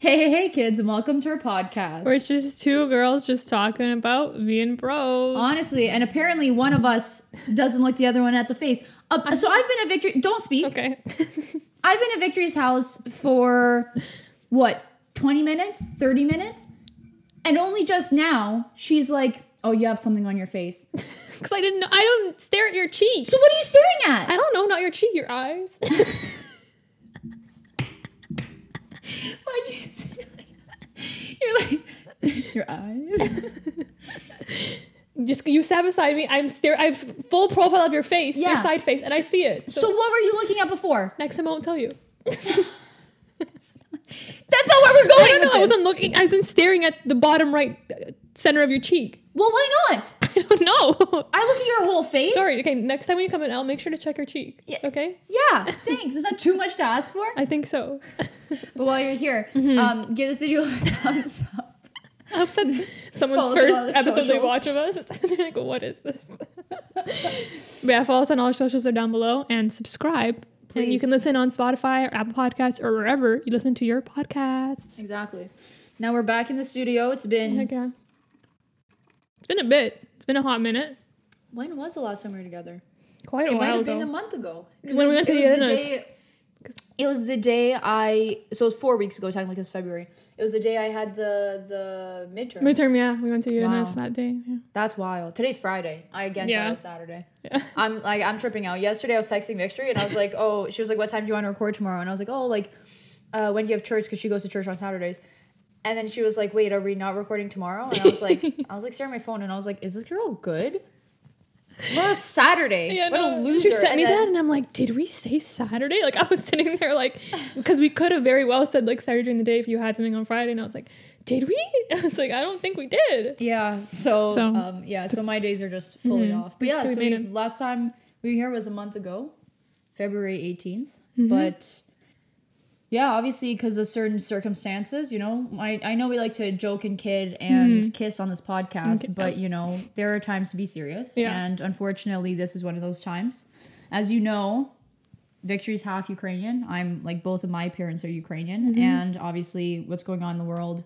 Hey, hey, hey, kids, and welcome to our podcast. Where it's just two girls just talking about being bros. Honestly, and apparently one of us doesn't look the other one at the face. Uh, so I've been at Victory. Don't speak. Okay. I've been at Victory's house for what, 20 minutes, 30 minutes? And only just now, she's like, Oh, you have something on your face. Because I didn't know. I don't stare at your cheek. So what are you staring at? I don't know, not your cheek, your eyes. Why'd you say it like that? You're like, Your eyes? just you sat beside me. I'm stare. I have full profile of your face, yeah. your side face, and I see it. So, So what were you looking at before? next time I won't tell you. That's not where we're going. I. I wasn't looking. I wasn't staring at the bottom right center of your cheek. Well, why not? I don't know. I look at your whole face. Sorry. Okay. Next time when you come in, I'll make sure to check your cheek. Yeah. Okay. Yeah, thanks. Is that too much to ask for? I think so. But while you're here, Mm-hmm. um, give this video a thumbs up. I hope that's someone's Follow first episode they watch of us. They're like, what is this? but yeah, follow us on all our socials are down below and subscribe. Please. And you can listen on Spotify or Apple Podcasts or wherever you listen to your podcasts. Exactly. Now we're back in the studio. It's been yeah. It's been a bit. It's been a hot minute. when was the last time we were together? Quite a while. It might while have ago. been a month ago. When it we was- went to the day. It was the day I. So it was four weeks ago. Technically, it's February. It was the day I had the the midterm. Midterm, yeah. We went to Uranus Wow. that day. Yeah. That's wild. Today's Friday. I again Yeah. thought it was Saturday. Yeah. I'm like I'm tripping out. Yesterday I was texting Victory and I was like, oh, she was like, what time do you want to record tomorrow? And I was like, oh, like, uh, when do you have church? Because she goes to church on Saturdays. And then she was like, wait, are we not recording tomorrow? And I was like, I was like staring at my phone and I was like, is this girl good? Tomorrow's Saturday. Yeah, what no, a loser. She sent And me then- that, and I'm like, did we say Saturday? Like, I was sitting there, like, because we could have very well said like Saturday during the day if you had something on Friday, and I was like, did we? I was like, I don't think we did. Yeah. So, So- um, yeah. So my days are just fully Mhm. off. But yeah. So we, last time we were here was a month ago, February 18th. Mm-hmm. But yeah, obviously because of certain circumstances, you know, I I know we like to joke and kid and mm-hmm. kiss on this podcast, Okay. but you know there are times to be serious. Yeah. And unfortunately, this is one of those times. As you know. Victory's half Ukrainian. I'm like both of my parents are Ukrainian, mm-hmm. and obviously what's going on in the world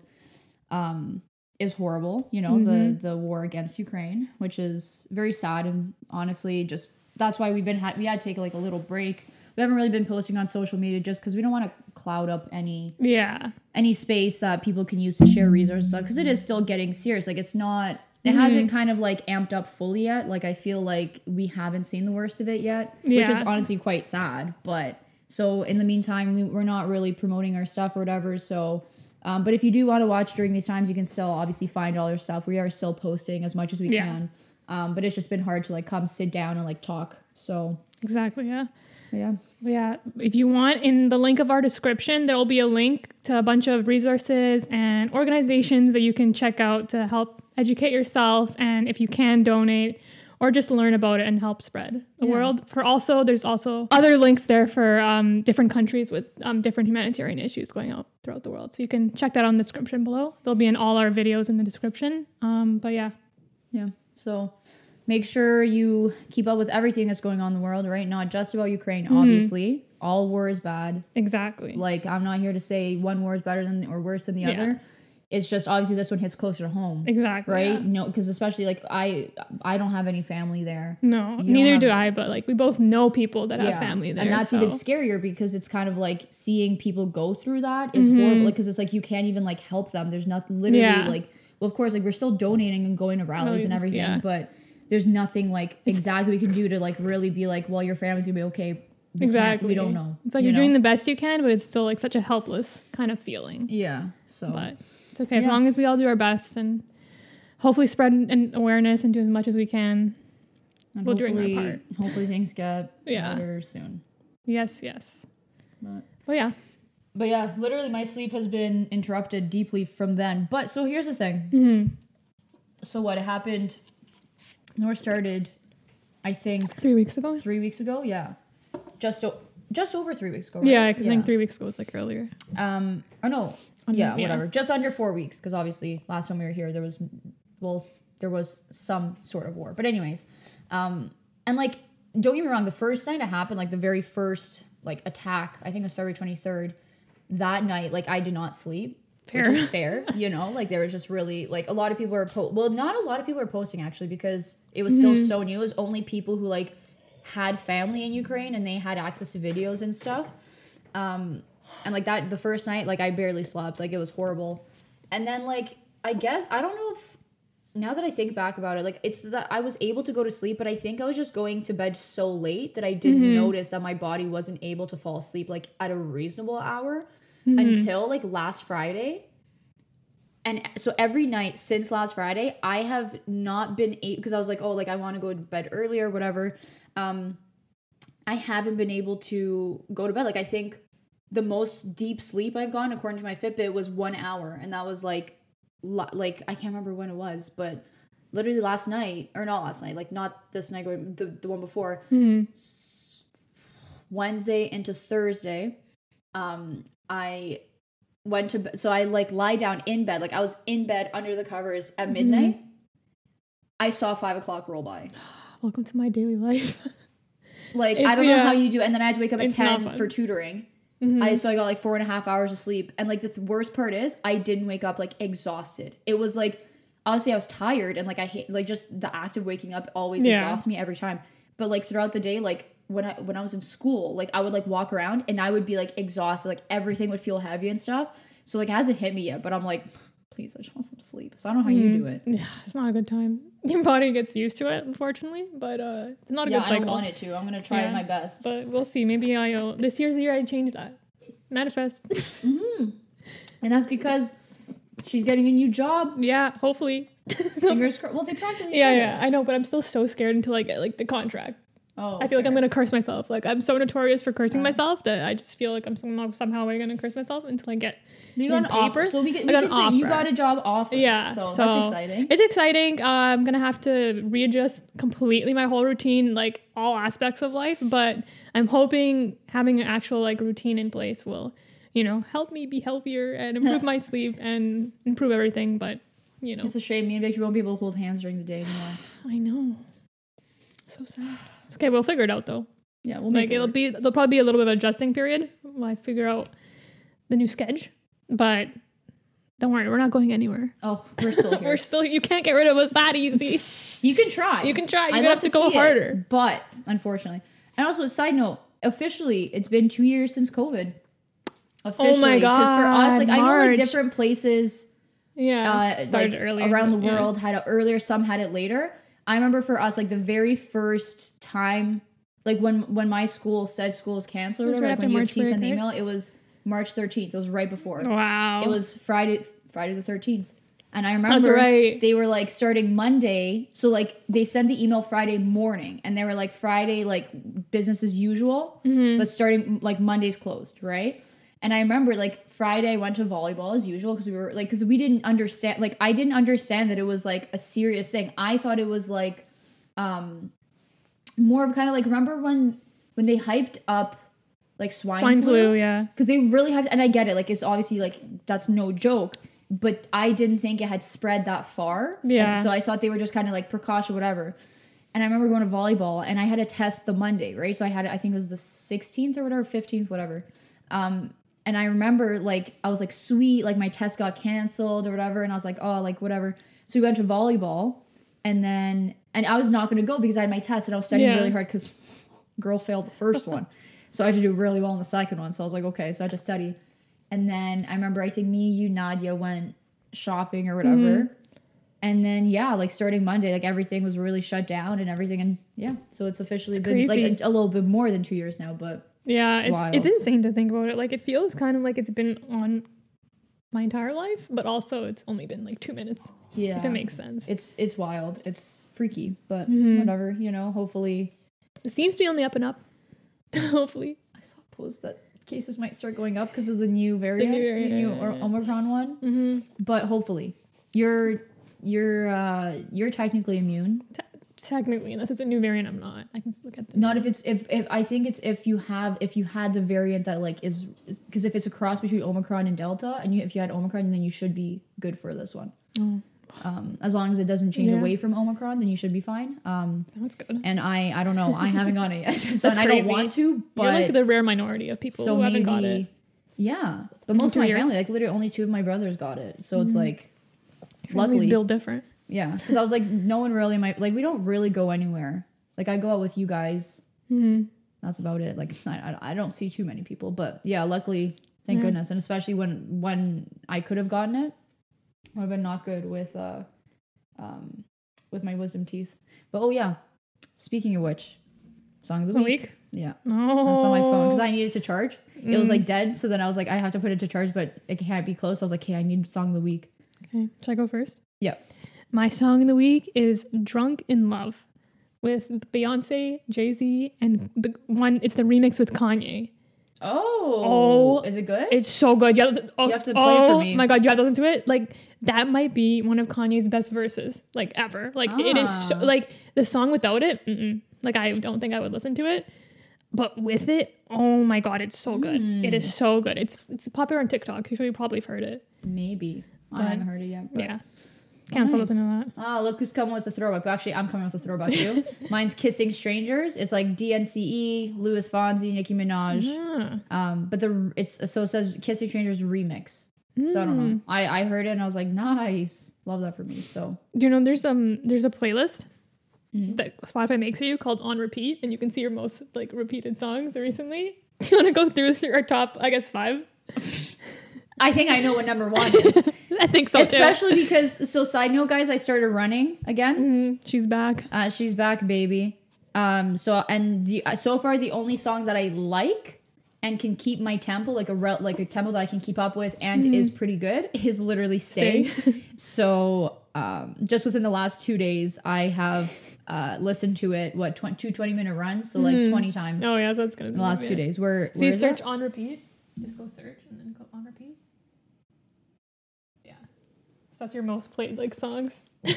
um, is horrible. You know, the mm-hmm. the war against Ukraine, which is very sad and honestly, just that's why we've been ha- we had to take like a little break. We haven't really been posting on social media just because we don't want to cloud up any Yeah. any space that people can use to share resources because it is still getting serious. Like it's not. It hasn't kind of like amped up fully yet. Like I feel like we haven't seen the worst of it yet, which is honestly quite sad. But so in the meantime, we, we're not really promoting our stuff or whatever. So, um, but if you do want to watch during these times, you can still obviously find all our stuff. We are still posting as much as we Yeah. can. Um, but it's just been hard to like come sit down and like talk. So Exactly. Yeah. Yeah, yeah. If you want, in the link of our description, there will be a link to a bunch of resources and organizations that you can check out to help educate yourself, and if you can donate. Or just learn about it and help spread the Yeah. world. For also, there's also other links there for um, different countries with um, different humanitarian issues going out throughout the world. So you can check that on the description below. They'll be in all our videos in the description. Um, but yeah, Yeah. So make sure you keep up with everything that's going on in the world, right? Not just about Ukraine, Mm-hmm. obviously. All war is bad. exactly. Like I'm not here to say one war is better than or worse than the Yeah. other. It's just obviously this one hits closer to home. Exactly. Right? yeah. No, because especially like I I don't have any family there. No, You neither do I. But like we both know people that have family there, And that's so. even scarier because it's kind of like seeing people go through that is Mhm. horrible because it's like you can't even like help them. There's nothing literally Yeah. like well of course like we're still donating and going to rallies Rallies and everything, yeah. but there's nothing like exactly we can do to like really be like, well, your family's gonna be okay. We exactly. We don't know. It's like you you're know? doing the best you can, but it's still like such a helpless kind of feeling. Yeah. So But it's okay as long as we all do our best and hopefully spread an- awareness and do as much as we can. and we're doing our hopefully part. hopefully things get Yeah. better soon. Yes, yes. But Well, yeah. But yeah, literally my sleep has been interrupted deeply from then. But so here's the thing. hmm So what happened Nor started I think Three weeks ago. three weeks ago. Yeah, just o- just over three weeks ago. Right? Yeah, because I think three weeks ago was like earlier. Um, or no, Um, yeah, yeah. whatever. Just under four weeks, because obviously last time we were here, there was, well, there was some sort of war. But anyways, um, and like, don't get me wrong, the first night it happened, like the very first like attack, I think it was February twenty third. That night, like I did not sleep. Fair. which is fair. You know, like there was just really like a lot of people were po- well, not a lot of people were posting actually because it was still so new. It was only people who like had family in Ukraine and they had access to videos and stuff. Um, and like that the first night, like I barely slept. Like it was horrible. And then like I guess I don't know if now that I think back about it, like it's that I was able to go to sleep, but I think I was just going to bed so late that I didn't notice that my body wasn't able to fall asleep like at a reasonable hour until like last Friday. And so every night since last Friday, I have not been able because I was like, oh, like I want to go to bed earlier, whatever. Um, I haven't been able to go to bed. Like I think the most deep sleep I've gone, according to my Fitbit, was one hour, and that was like, li- like I can't remember when it was, but literally last night, or not last night, like not this night, the the one before, s- Wednesday into Thursday, um, I went to bed. So I like lie down in bed, like I was in bed under the covers at midnight. I saw five o'clock roll by. Welcome to my daily life. Like I don't know yeah. how you do, and then I had to wake up at It's not ten fun. Mm-hmm. for tutoring. I so I got like four and a half hours of sleep, and like the worst part is I didn't wake up like exhausted. It was like honestly I was tired, and like I hate like just the act of waking up always Yeah. exhausts me every time. But like throughout the day, like when I when I was in school, like I would like walk around and I would be like exhausted, like everything would feel heavy and stuff. So like it hasn't hit me yet, but I'm like, please, I just want some sleep. So I don't know how you do it. yeah, it's not a good time. Your body gets used to it, unfortunately, but uh, it's not a Yeah, good I cycle. don't want it to. I'm gonna try Yeah. my best. But we'll see. Maybe I'll. This year's the year I change that. Manifest. and that's because she's getting a new job. yeah, hopefully. Fingers crossed. Well, they practically Yeah, yeah, it. I know, but I'm still so scared until I get like the contract. Oh, I feel like I'm gonna curse myself. Like I'm so notorious for cursing Uh. myself that I just feel like I'm somehow somehow gonna curse myself until I get. You got an offer, paper, so we I we got can an say you got a job offer. Yeah, so, so that's exciting. It's exciting. Uh, I'm gonna have to readjust completely my whole routine, like all aspects of life. But I'm hoping having an actual like routine in place will, you know, help me be healthier and improve my sleep and improve everything. But you know, It's a shame me and Victor won't be able to hold hands during the day anymore. I know. So sad. It's okay. We'll figure it out though. Yeah, we'll make it it'll be there'll probably be a little bit of adjusting period while I figure out the new sketch. But don't worry, we're not going anywhere. Oh, we're still here. We're still you can't get rid of us that easy. you can try. You can try. You're I'd gonna have to go see it, harder. but unfortunately, and also side note, officially, it's been two years since COVID. Officially, Oh my god! for us, like I know, like different places Yeah. uh, started like, earlier around the but yeah. world had it earlier. Some had it later. I remember for us, like the very first time, like when when my school said school is canceled, right like when March sent the email, it was March thirteenth. It was right before. Wow. It was Friday, Friday the thirteenth, and I remember right. they were like starting Monday. So like they sent the email Friday morning, and they were like Friday like business as usual, Mm-hmm. but starting like Monday's closed, right? And I remember like Friday I went to volleyball as usual because we were like because we didn't understand like I didn't understand that it was like a serious thing. I thought it was like um more of kind of like remember when when they hyped up like swine, swine flu flu, yeah. because they really had and i get it like it's obviously like that's no joke but i didn't think it had spread that far And Yeah. so i thought they were just kind of like precaution whatever and i remember going to volleyball and i had a test the monday right so i had i think it was the 16th or whatever 15th whatever um and i remember like i was like sweet like my test got canceled or whatever and i was like oh like whatever so we went to volleyball and then and i was not going to go because i had my test and i was studying Yeah. really hard because girl failed the first one. So I had to do really well in the second one. So I was like, okay, so I had to study. And then I remember I think me, you, Nadia went shopping or whatever. Mm-hmm. And then yeah, like starting Monday, like everything was really shut down and everything. And yeah, so it's officially been crazy. like a, a little bit more than two years now. But Yeah, it's wild. it's insane to think about it. Like it feels kind of like it's been on my entire life, but also it's only been like two minutes. yeah, If it makes sense. it's it's wild. It's freaky, but Mhm. whatever. You know, hopefully. It seems to be on the up and up. Hopefully. I saw a post that cases might start going up because of the new variant, the variant, new, or. Omicron one. Mm-hmm. but hopefully you're you're uh you're technically immune Technically, unless it's a new variant, I'm not. I can look at the not if it's if, if i think it's if you have if you had the variant that like is because if it's a cross between omicron and delta and you if you had omicron then you should be good for this one Oh, um as long as it doesn't change Yeah. away from omicron then you should be fine um that's good. and i i don't know i haven't gotten it yet so and i don't want to but You're like the rare minority of people so who haven't got it. Yeah, but most of my family, like literally, only two of my brothers got it. So it's like, luckily, built different. Yeah. Because I was like, no one really might like. We don't really go anywhere. Like I go out with you guys. hmm That's about it. Like I, I- I don't see too many people, but yeah, luckily, thank Yeah. goodness, and especially when when I could have gotten it, would have been not good with uh, um, with my wisdom teeth. But oh yeah, speaking of which, song of the week. week? Yeah, Oh. that's on my phone because I needed to charge. It was Mm. like dead, so then I was like, I have to put it to charge, but it can't be close. So I was like, hey, I need song of the week. Okay, should I go first? Yeah. My song of the week is "Drunk in Love" with Beyonce, Jay Z, and the one. It's the remix with Kanye. Oh, Oh, is it good? It's so good. You have to, oh, You have to play it for oh me. my god, you have to listen to it. Like that might be one of Kanye's best verses, like ever. Like it is so, Ah. like the song without it. Mm-mm. Like I don't think I would listen to it, but with it, oh my god, it's so good. It Hmm. is so good. It's it's popular on TikTok. So you probably have heard it. Maybe I haven't heard it yet. But. Yeah, can't stop Nice. listening to that. Ah, look who's coming with a throwback. Well, actually, I'm coming with a throwback too. Mine's "Kissing Strangers." It's like DNCE, Luis Fonsi, Nicki Minaj. Yeah. Um, but the it's so it says "Kissing Strangers" remix. So I don't know. I I heard it and I was like, nice, love that for me. So Do you know there's um there's a playlist Mhm. that Spotify makes for you called On Repeat, and you can see your most like repeated songs recently. Do you want to go through, through our top, I guess five? I think I know what number one is, I think so too. especially because. So side note, guys, I started running again. Mhm, She's back. Uh, she's back, baby. Um, so and the uh, so far the only song that I like and can keep my tempo like a rel- like a tempo that I can keep up with and is pretty good is literally stay. so um, just within the last two days, I have uh, listened to it what tw- two 20 minute runs, so like twenty times Oh yeah, so that's gonna be the last two days. Where, So where you search it? on repeat. Just go search and then go on repeat. Yeah. So that's your most played like songs.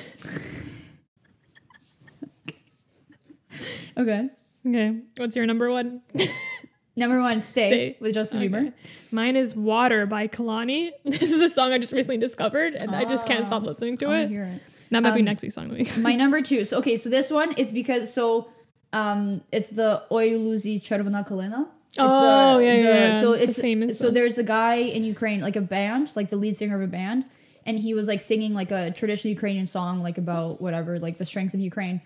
Okay, Okay. What's your number one? number one, stay, Stay. with Justin Okay. Bieber. Mine is Water by Kehlani. This is a song I just recently discovered and I just can't stop Ah, listening to I it. hear it. That might be Um, next week's song the week. My number two. So okay, so this one is because so um it's the Oi Luzi Czerwona Kalina. Oh, yeah, yeah, yeah. So it's famous so one. there's a guy in Ukraine, like a band, like the lead singer of a band, and he was like singing like a traditional Ukrainian song, like about whatever, like the strength of Ukraine.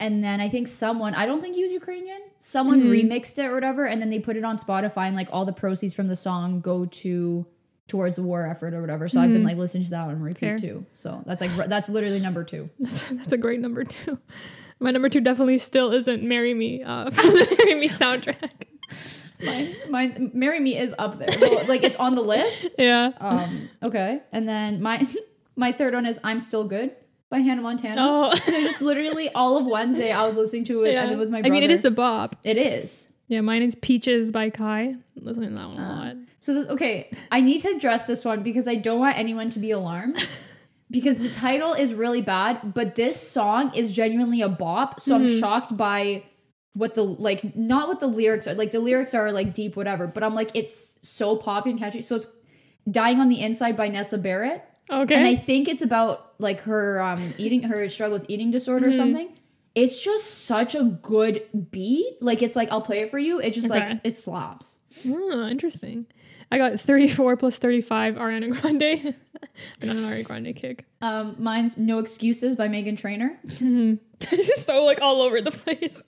And then I think someone, I don't think he was Ukrainian, someone Mm-hmm. remixed it or whatever, and then they put it on Spotify, and like all the proceeds from the song go to towards the war effort or whatever. So I've been like listening to that on repeat Mm-hmm. Fair. too. So that's like that's literally number two. That's a great number two. My number two definitely still isn't "Marry Me" uh, from the "Marry Me" soundtrack. Mine's, mine, Marry Me is up there. Well, like it's on the list. Yeah. Um, okay. And then my my third one is I'm Still Good by Hannah Montana. Oh. There's just literally all of Wednesday I was listening to it yeah. and it was my I mean, it is a bop. It is. Yeah, mine is "Peaches" by Kai. Listening to that one a Uh, lot. So this okay, I need to address this one because I don't want anyone to be alarmed. Because the title is really bad, but this song is genuinely a bop. So Mm-hmm. I'm shocked by what the like not what the lyrics are. Like the lyrics are like deep, whatever. But I'm like, it's so poppy and catchy. So it's Dying on the Inside by Nessa Barrett. Okay. And I think it's about like her um eating her struggle with eating disorder Mm-hmm. or something. It's just such a good beat. Like it's like I'll play it for you. It's just Okay. like it slaps. oh, interesting. I got 34 plus 35 Ariana Grande. Been on an Ariana Grande kick. Um, mine's No Excuses by Meghan Trainor. it's just so like all over the place.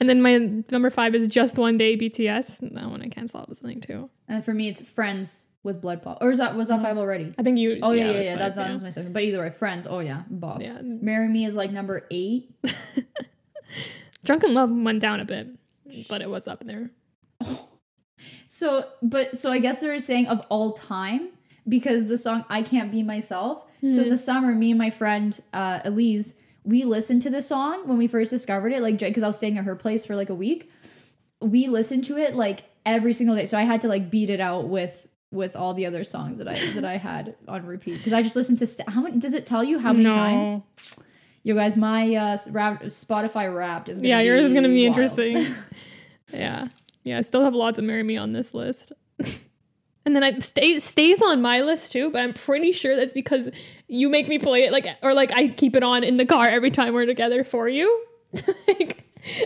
and then my number five is "Just One Day" BTS. That one I can't stop listening to. And for me, it's Friends with BloodPop. Or is that was that five already? I think you. Oh yeah, yeah, yeah. five, that's that was my second. But either way, Friends. Oh yeah, Bob. Yeah. Marry Me is like number eight. Drunk in Love went down a bit, but it was up there. Oh. So, but so I guess they're saying of all time because the song "I Can't Be Myself." So in the summer, me and my friend uh, Elise, we listened to the song when we first discovered it, like because I was staying at her place for like a week. We listened to it like every single day, so I had to like beat it out with with all the other songs that I that I had on repeat because I just listened to st- how many. Does it tell you how many no. times? You guys, my uh, rap, Spotify Wrapped is gonna Yeah, yours is gonna be wild. interesting. yeah. Yeah, I still have lots of Marry Me on this list. and then I stay stays on my list too, but I'm pretty sure that's because you make me play it like or like I keep it on in the car every time we're together for you. like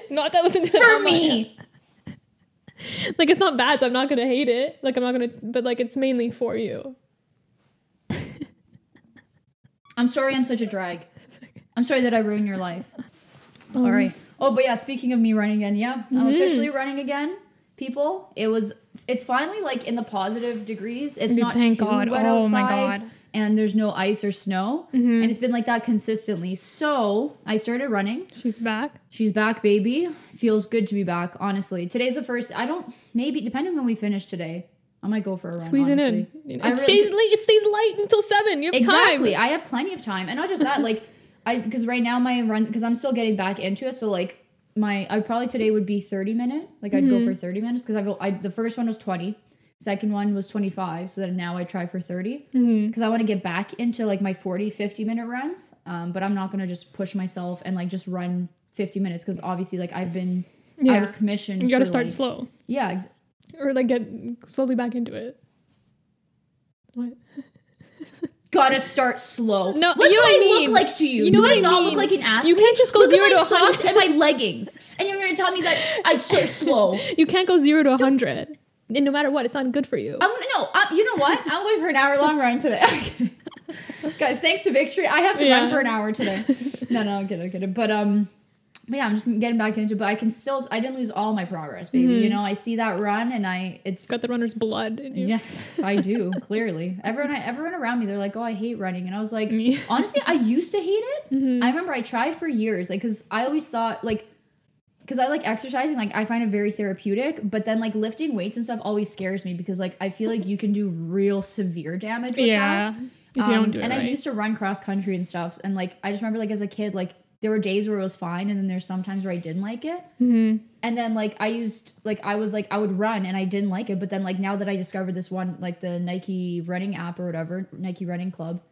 not that listen to For me, like it's not bad, so I'm not gonna hate it. Like I'm not gonna, but like it's mainly for you. I'm sorry I'm such a drag. I'm sorry that I ruined your life. Um, All right. Oh, but yeah, speaking of me running again, yeah, I'm Mhm. officially running again. People, it was. It's finally like in the positive degrees. It's not Thank too God. wet Oh outside, my God. and there's no ice or snow, Mhm. and it's been like that consistently. So I started running. She's back. She's back, baby. Feels good to be back. Honestly, today's the first. I don't. Maybe depending when we finish today, I might go for a run. Squeezing honestly. in. I it really- stays late. It stays light until seven. You have Exactly. time. I have plenty of time, and not just that. Like, I because right now my run because I'm still getting back into it. So like my I probably today would be 30 minute. Like I'd Mm-hmm. go for 30 minutes because I, go I the first one was 20, second one was 25. So then now I try for 30 Mhm. because I want to get back into like my 40, 50 minute runs. Um, but I'm not gonna just push myself and like just run 50 minutes because obviously like I've been yeah. out of commission. You gotta start like- slow, Yeah. Ex- or like get slowly back into it. What? gotta start slow. No, what you do know I I mean. look like to you? You know do I I not look like an athlete? You can't just go look zero at to my a socks and my leggings, and you're gonna tell me that I so slow. You can't go zero to a hundred. And no matter what, it's not good for you. I'm gonna no. I'm, you know what? I'm going for an hour long run today. Guys, thanks to victory, I have to Yeah. run for an hour today. No, no, I'm kidding, I'm kidding. But um, but yeah, I'm just getting back into. it. But I can still. I didn't lose all my progress, baby. Mm-hmm. You know, I see that run, and I it's Got the runner's blood in you. yeah, I do clearly. Everyone, I, everyone around me, they're like, "Oh, I hate running," and I was like, Me. honestly, I used to hate it. Mhm. I remember I tried for years, like, cause I always thought like, cause I like exercising, like I find it very therapeutic. But then like lifting weights and stuff always scares me because like I feel like you can do real severe damage with Yeah. that. If you Um, don't do it and I used to run cross country and stuff, and like I just remember like as a kid, like there were days where it was fine, and then there's sometimes where I didn't like it. Mhm. And then like I used like I was like I would run and I didn't like it, but then like now that I discovered this one like the Nike running app or whatever, Nike Running Club,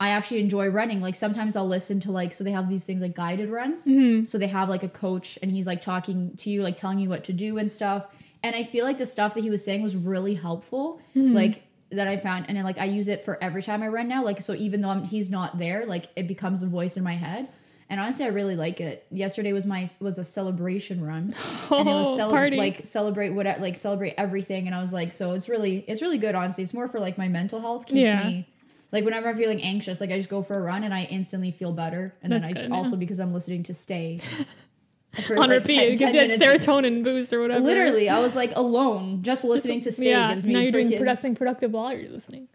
I actually enjoy running. Like sometimes I'll listen to like so they have these things like guided runs. Mhm. So they have like a coach and he's like talking to you, like telling you what to do and stuff. And I feel like the stuff that he was saying was really helpful. Like that I found and then like I use it for every time I run now. Like so even though I'm, he's not there, like it becomes a voice in my head. And honestly, I really like it. Yesterday was my was a celebration run and it was Oh, cele- party. like celebrate what like celebrate everything and i was like so it's really it's really good honestly it's more for like my mental health keeps Yeah. me like whenever i'm feeling anxious like i just go for a run and i instantly feel better and then i good, also yeah. because i'm listening to stay for, on like, repeat. 10 it gives 10 you that serotonin boost or whatever. literally i was like alone just listening to stay yeah. gives me now you're doing productive, productive while you're listening.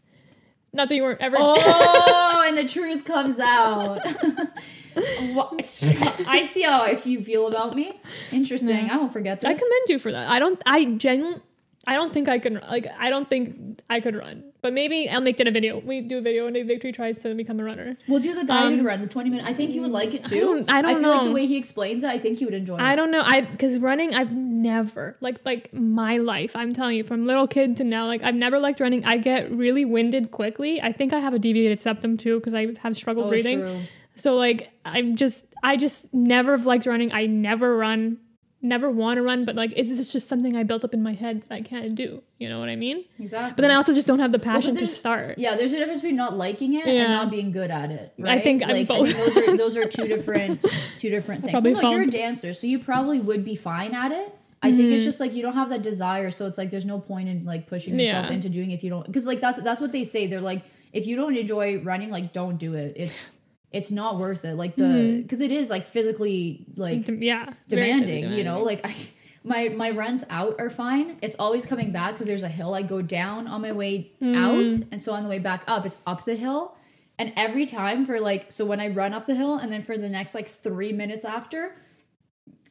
Not that you weren't ever. oh and the truth comes out What- i see how if you feel about me interesting Yeah. i won't forget this I commend you for that. I don't. I genuinely. I don't think I can. Like. I don't think I could run. But maybe I'll make it a video. We do a video day. Victory tries to become a runner. We'll do the guided Um, run, the 20 minute. I think you would like it too. I don't- know. I don't feel like know. the way he explains it, I think you would enjoy it. I don't know. I because running, I've never like like my life. I'm telling you, from little kid to now, like I've never liked running. I get really winded quickly. I think I have a deviated septum too because I have struggle oh, breathing. True. So like I'm just I just never have liked running. I never run, never want to run. But like, is this just something I built up in my head that I can't do? You know what I mean? Exactly. But then I also just don't have the passion to start. yeah, there's a difference between not liking it Yeah. and not being good at it. I Right? think I'm both. I think those are those are two different two different things. probably Well, no, you're a dancer, so you probably would be fine at it. I think Mm-hmm. it's just like you don't have that desire, so it's like there's no point in like pushing yourself Yeah. into doing it if you don't because like that's that's what they say. They're like if you don't enjoy running, like don't do it. It's it's not worth it. Like the Mm-hmm. because it is like physically like D- Yeah. very demanding, you know? Like I, my my runs out are fine. It's always coming back because there's a hill. I go down on my way out and so on the way back up it's up the hill. And every time for like so when i run up the hill and then for the next like three minutes after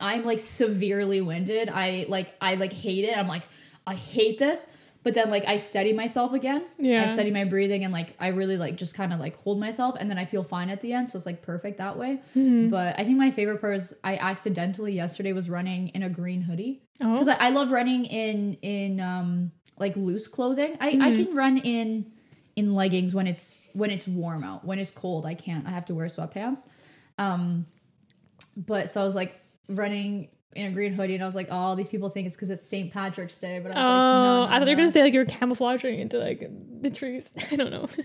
i'm like severely winded. I like i like hate it. I'm like i hate this but then like i steady myself again Yeah. i steady my breathing and like i really like just kind of like hold myself and then i feel fine at the end so it's like perfect that way Mm-hmm. but I think my favorite part is I accidentally yesterday was running in a green hoodie Oh. because I, I love running in in um like loose clothing. I I Mm-hmm. can run in in leggings when it's when it's warm out. When it's cold, I can't. I have to wear sweatpants. Um, but so I was like running in a green hoodie, and I was like, oh, these people think it's because it's St. Patrick's Day. But I Oh, was like, no, oh, no, I thought you were gonna say like you're camouflaging into like the trees. I don't know.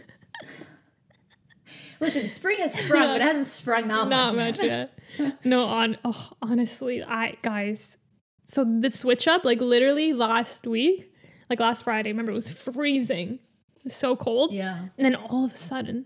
Listen, spring has sprung, but it hasn't sprung that Not much. much yet. No, on oh, honestly, I guys, So the switch up, like literally last week, like last Friday, remember it was freezing. It was so cold. Yeah. And then all of a sudden,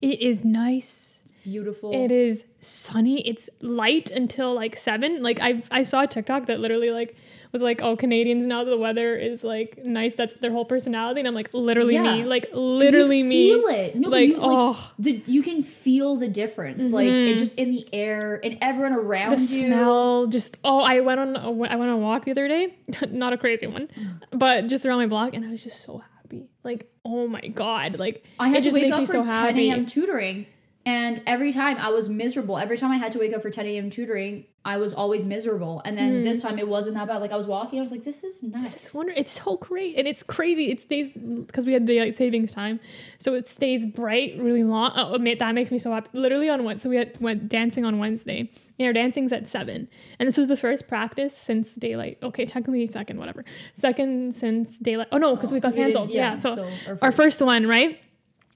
it is nice. Beautiful. It is sunny. It's light until like seven. Like I I saw a TikTok that literally like was like, oh Canadians now the weather is like nice. That's their whole personality. And I'm like, literally Yeah. me. Like literally you me. Feel it. No, like you, like, oh the you can feel the difference, like Mhm. it just in the air and everyone the around you. smell just oh I went on a, I went on a walk the other day. Not a crazy one, but just around my block and I was just so happy. Like oh my god. Like I had it to just wake up for so 10 happy. a.m. tutoring, and every time I was miserable. Every time I had to wake up for 10 a.m. tutoring, I was always miserable. And then hmm. this time it wasn't that bad. Like I was walking, I was like, "This is nice." wonder. It's so great, and it's crazy. It stays because we had daylight savings time, so it stays bright really long. Oh, that makes me so happy. Literally on Wednesday, so we had went dancing on Wednesday. And our dancing's at seven, and this was the first practice since daylight. Okay, technically second, whatever. Second since daylight. Oh no, because oh, we got canceled. Yeah, so, our our first- first one, right?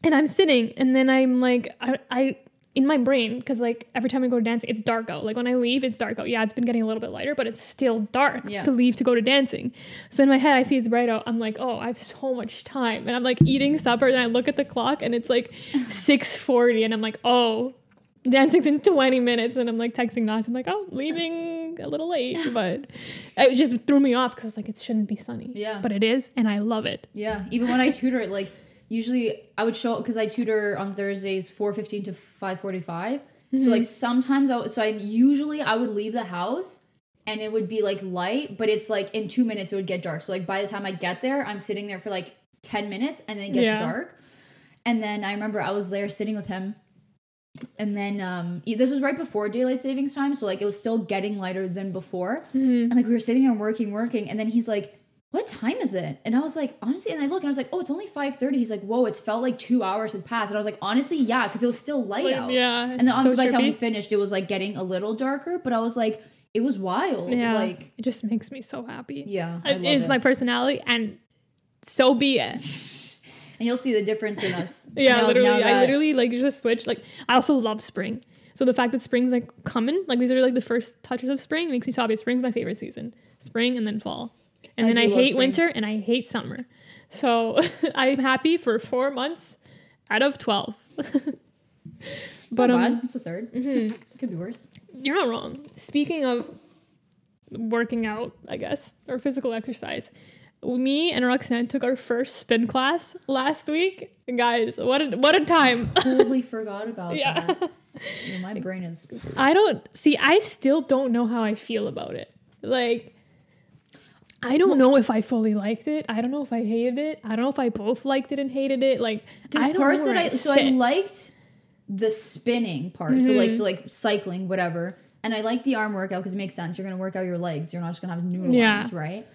And I'm sitting, and then I'm like, I, I in my brain, because like every time I go to dancing, it's dark out. Like when I leave, it's dark out. Yeah, it's been getting a little bit lighter, but it's still dark Yeah. to leave to go to dancing. So in my head, I see it's bright out. I'm like, oh, I have so much time, and I'm like eating supper, and I look at the clock, and it's like 6:40, and I'm like, oh. Dancing's in 20 minutes, and I'm like texting Nas. I'm like, oh, leaving a little late, but it just threw me off because I was like, it shouldn't be sunny. Yeah. But it is, and I love it. Yeah, even when I tutor, it like usually I would show up because I tutor on Thursdays four fifteen to five forty five. So like sometimes I would, so I usually I would leave the house and it would be like light, but it's like in two minutes it would get dark. So like by the time I get there, I'm sitting there for like ten minutes and then it gets Yeah. dark. And then I remember I was there sitting with him. And then um this was right before daylight savings time, so like it was still getting lighter than before. And like we were sitting there working, working, and then he's like, What time is it? And I was like, honestly, and I look and I was like, Oh, it's only 5:30. He's like, Whoa, it's felt like two hours had passed. And I was like, honestly, yeah, because it was still light Like, out. yeah. And then honestly, so by the time we finished, it was like getting a little darker, but I was like, it was wild. yeah, Like, it just makes me so happy. yeah. I it is it. my personality, and so be it. and you'll see the difference in us. Yeah, Now- literally, now I literally like just switch. Like, I also love spring. So the fact that spring's like coming, like these are like the first touches of spring, makes me so happy. Spring's my favorite season. Spring and then fall, and I then I hate winter and I hate summer. So I'm happy for four months out of twelve. It's but um. It's a 3rd mhm. It could be worse. You're not wrong. Speaking of working out, I guess, or physical exercise, me and Roxanne took our first spin class last week. Guys, what a, what a time. Totally forgot about yeah. that. Yeah, my brain is. I don't see, I still don't know how I feel about it. Like, I don't know if I fully liked it. I don't know if I hated it. I don't know if I both liked it and hated it. Like, There's I don't parts know that where I so I liked the spinning part. So like so like cycling, whatever. And I like the arm workout because it makes sense. You're gonna work out your legs. You're not just gonna have noodle Yeah. arms, right?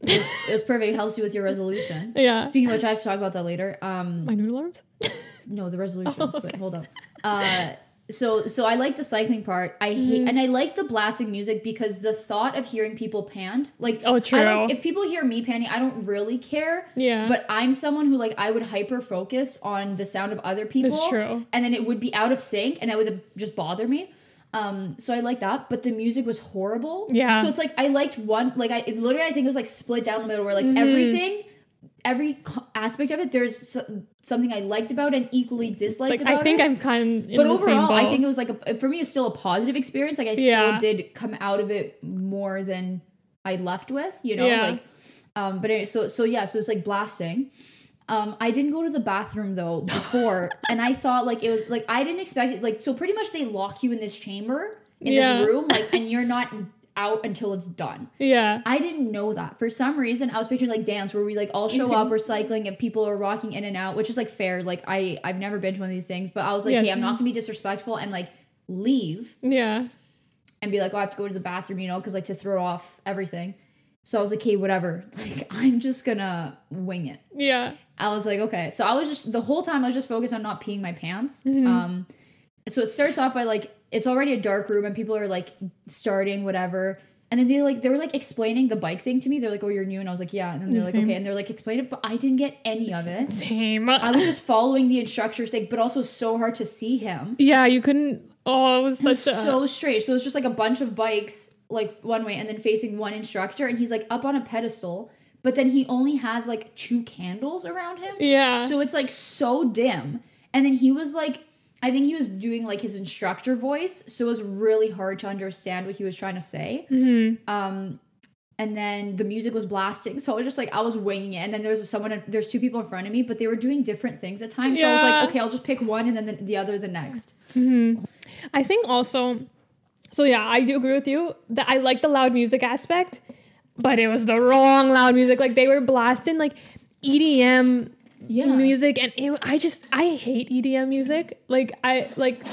It was, it was perfect. It helps you with your resolution. Yeah. Speaking of which, I have to talk about that later. Um, My noodle arms? no, the resolutions, Oh, but hold up. Uh, so so I like the cycling part. I hate Mhm. and I like the blasting music because the thought of hearing people pant, like Oh, I don't, true. if people hear me panting, I don't really care. Yeah. But I'm someone who like I would hyper focus on the sound of other people. That's true. And then it would be out of sync and it would just bother me. Um, so I like that, but the music was horrible. Yeah. So it's like I liked one, like I literally I think it was like split down the middle where like Mhm. everything, every aspect of it, there's something I liked about and equally disliked Like, about I think it. I'm kind of in but the same overall. I think it was like a, for me, it's still a positive experience. Like I still Yeah. did come out of it more than I left with, you know, Yeah. like, um, but it, so so yeah, so it's like blasting. Um, I didn't go to the bathroom though before, and I thought like it was like I didn't expect it. Like so, pretty much they lock you in this chamber in Yeah. this room, like, and you're not out until it's done. yeah. I didn't know that. For some reason, I was picturing like dance where we like all show up, we're cycling, and people are walking in and out, which is like fair. Like I I've never been to one of these things, but I was like, Yes. hey, I'm not gonna be disrespectful and like leave Yeah. and be like, oh, I have to go to the bathroom, you know, because like to throw off everything. So I was like, hey, whatever. Like I'm just gonna wing it. Yeah. I was like, okay. So I was just the whole time I was just focused on not peeing my pants. Mhm. Um, so it starts off by like it's already a dark room and people are like starting whatever. And then they like they were like explaining the bike thing to me. They're like, "Oh, you're new," and I was like, "Yeah." And then they're like, Same. "Okay," and they're like, "Explain it," but I didn't get any of it. Same. I was just following the instructor's thing, but also so hard to see him. yeah, you couldn't. Oh, it was It was such a. so strange. So it was just like a bunch of bikes like one way and then facing one instructor and he's like up on a pedestal but then he only has like two candles around him Yeah. so it's like so dim and then he was like i think he was doing like his instructor voice so it was really hard to understand what he was trying to say Mhm. um and then the music was blasting so i was just like i was winging it and then there's someone there's two people in front of me but they were doing different things at times so i was like okay i'll just pick one and then the, the other the next I think also, so yeah, I do agree with you that I like the loud music aspect, but it was the wrong loud music. Like they were blasting like EDM yeah music, and it, I just I hate EDM music. Like I like,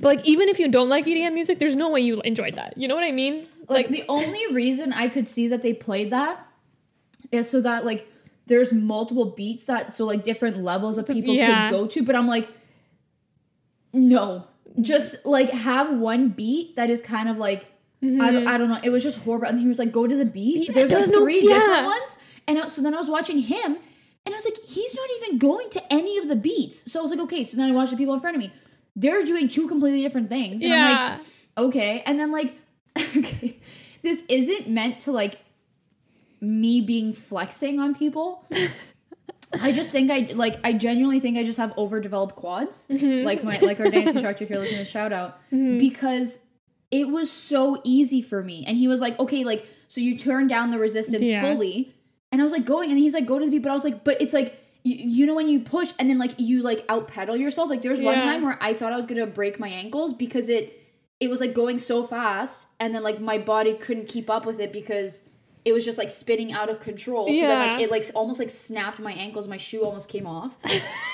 but like even if you don't like EDM music, there's no way you enjoyed that. You know what I mean? like the only reason I could see that they played that is so that like there's multiple beats that so like different levels of people Yeah. could go to, but I'm like, no, just like have one beat that is kind of like I, don't, mm-hmm. I don't know. It was just horrible. And he was like, go to the beat. But there's like no- three yeah. different ones. And so then I was watching him and I was like, he's not even going to any of the beats. So I was like, okay. So then I watched the people in front of me. They're doing two completely different things. And I'm like, yeah. okay and then like okay this isn't meant to like me being flexing on people i just think i like i genuinely think i just have overdeveloped quads Mm-hmm. like my like our dance instructor if you're listening to shout out because it was so easy for me and he was like okay like so you turn down the resistance Yeah. fully and i was like going and he's like go to the beat but i was like but it's like you, you know when you push and then like you like out pedal yourself like there's one Yeah. time where i thought i was gonna break my ankles because it it was like going so fast and then like my body couldn't keep up with it because it was just like spinning out of control. So then like Yeah. it like almost like snapped my ankles, my shoe almost came off.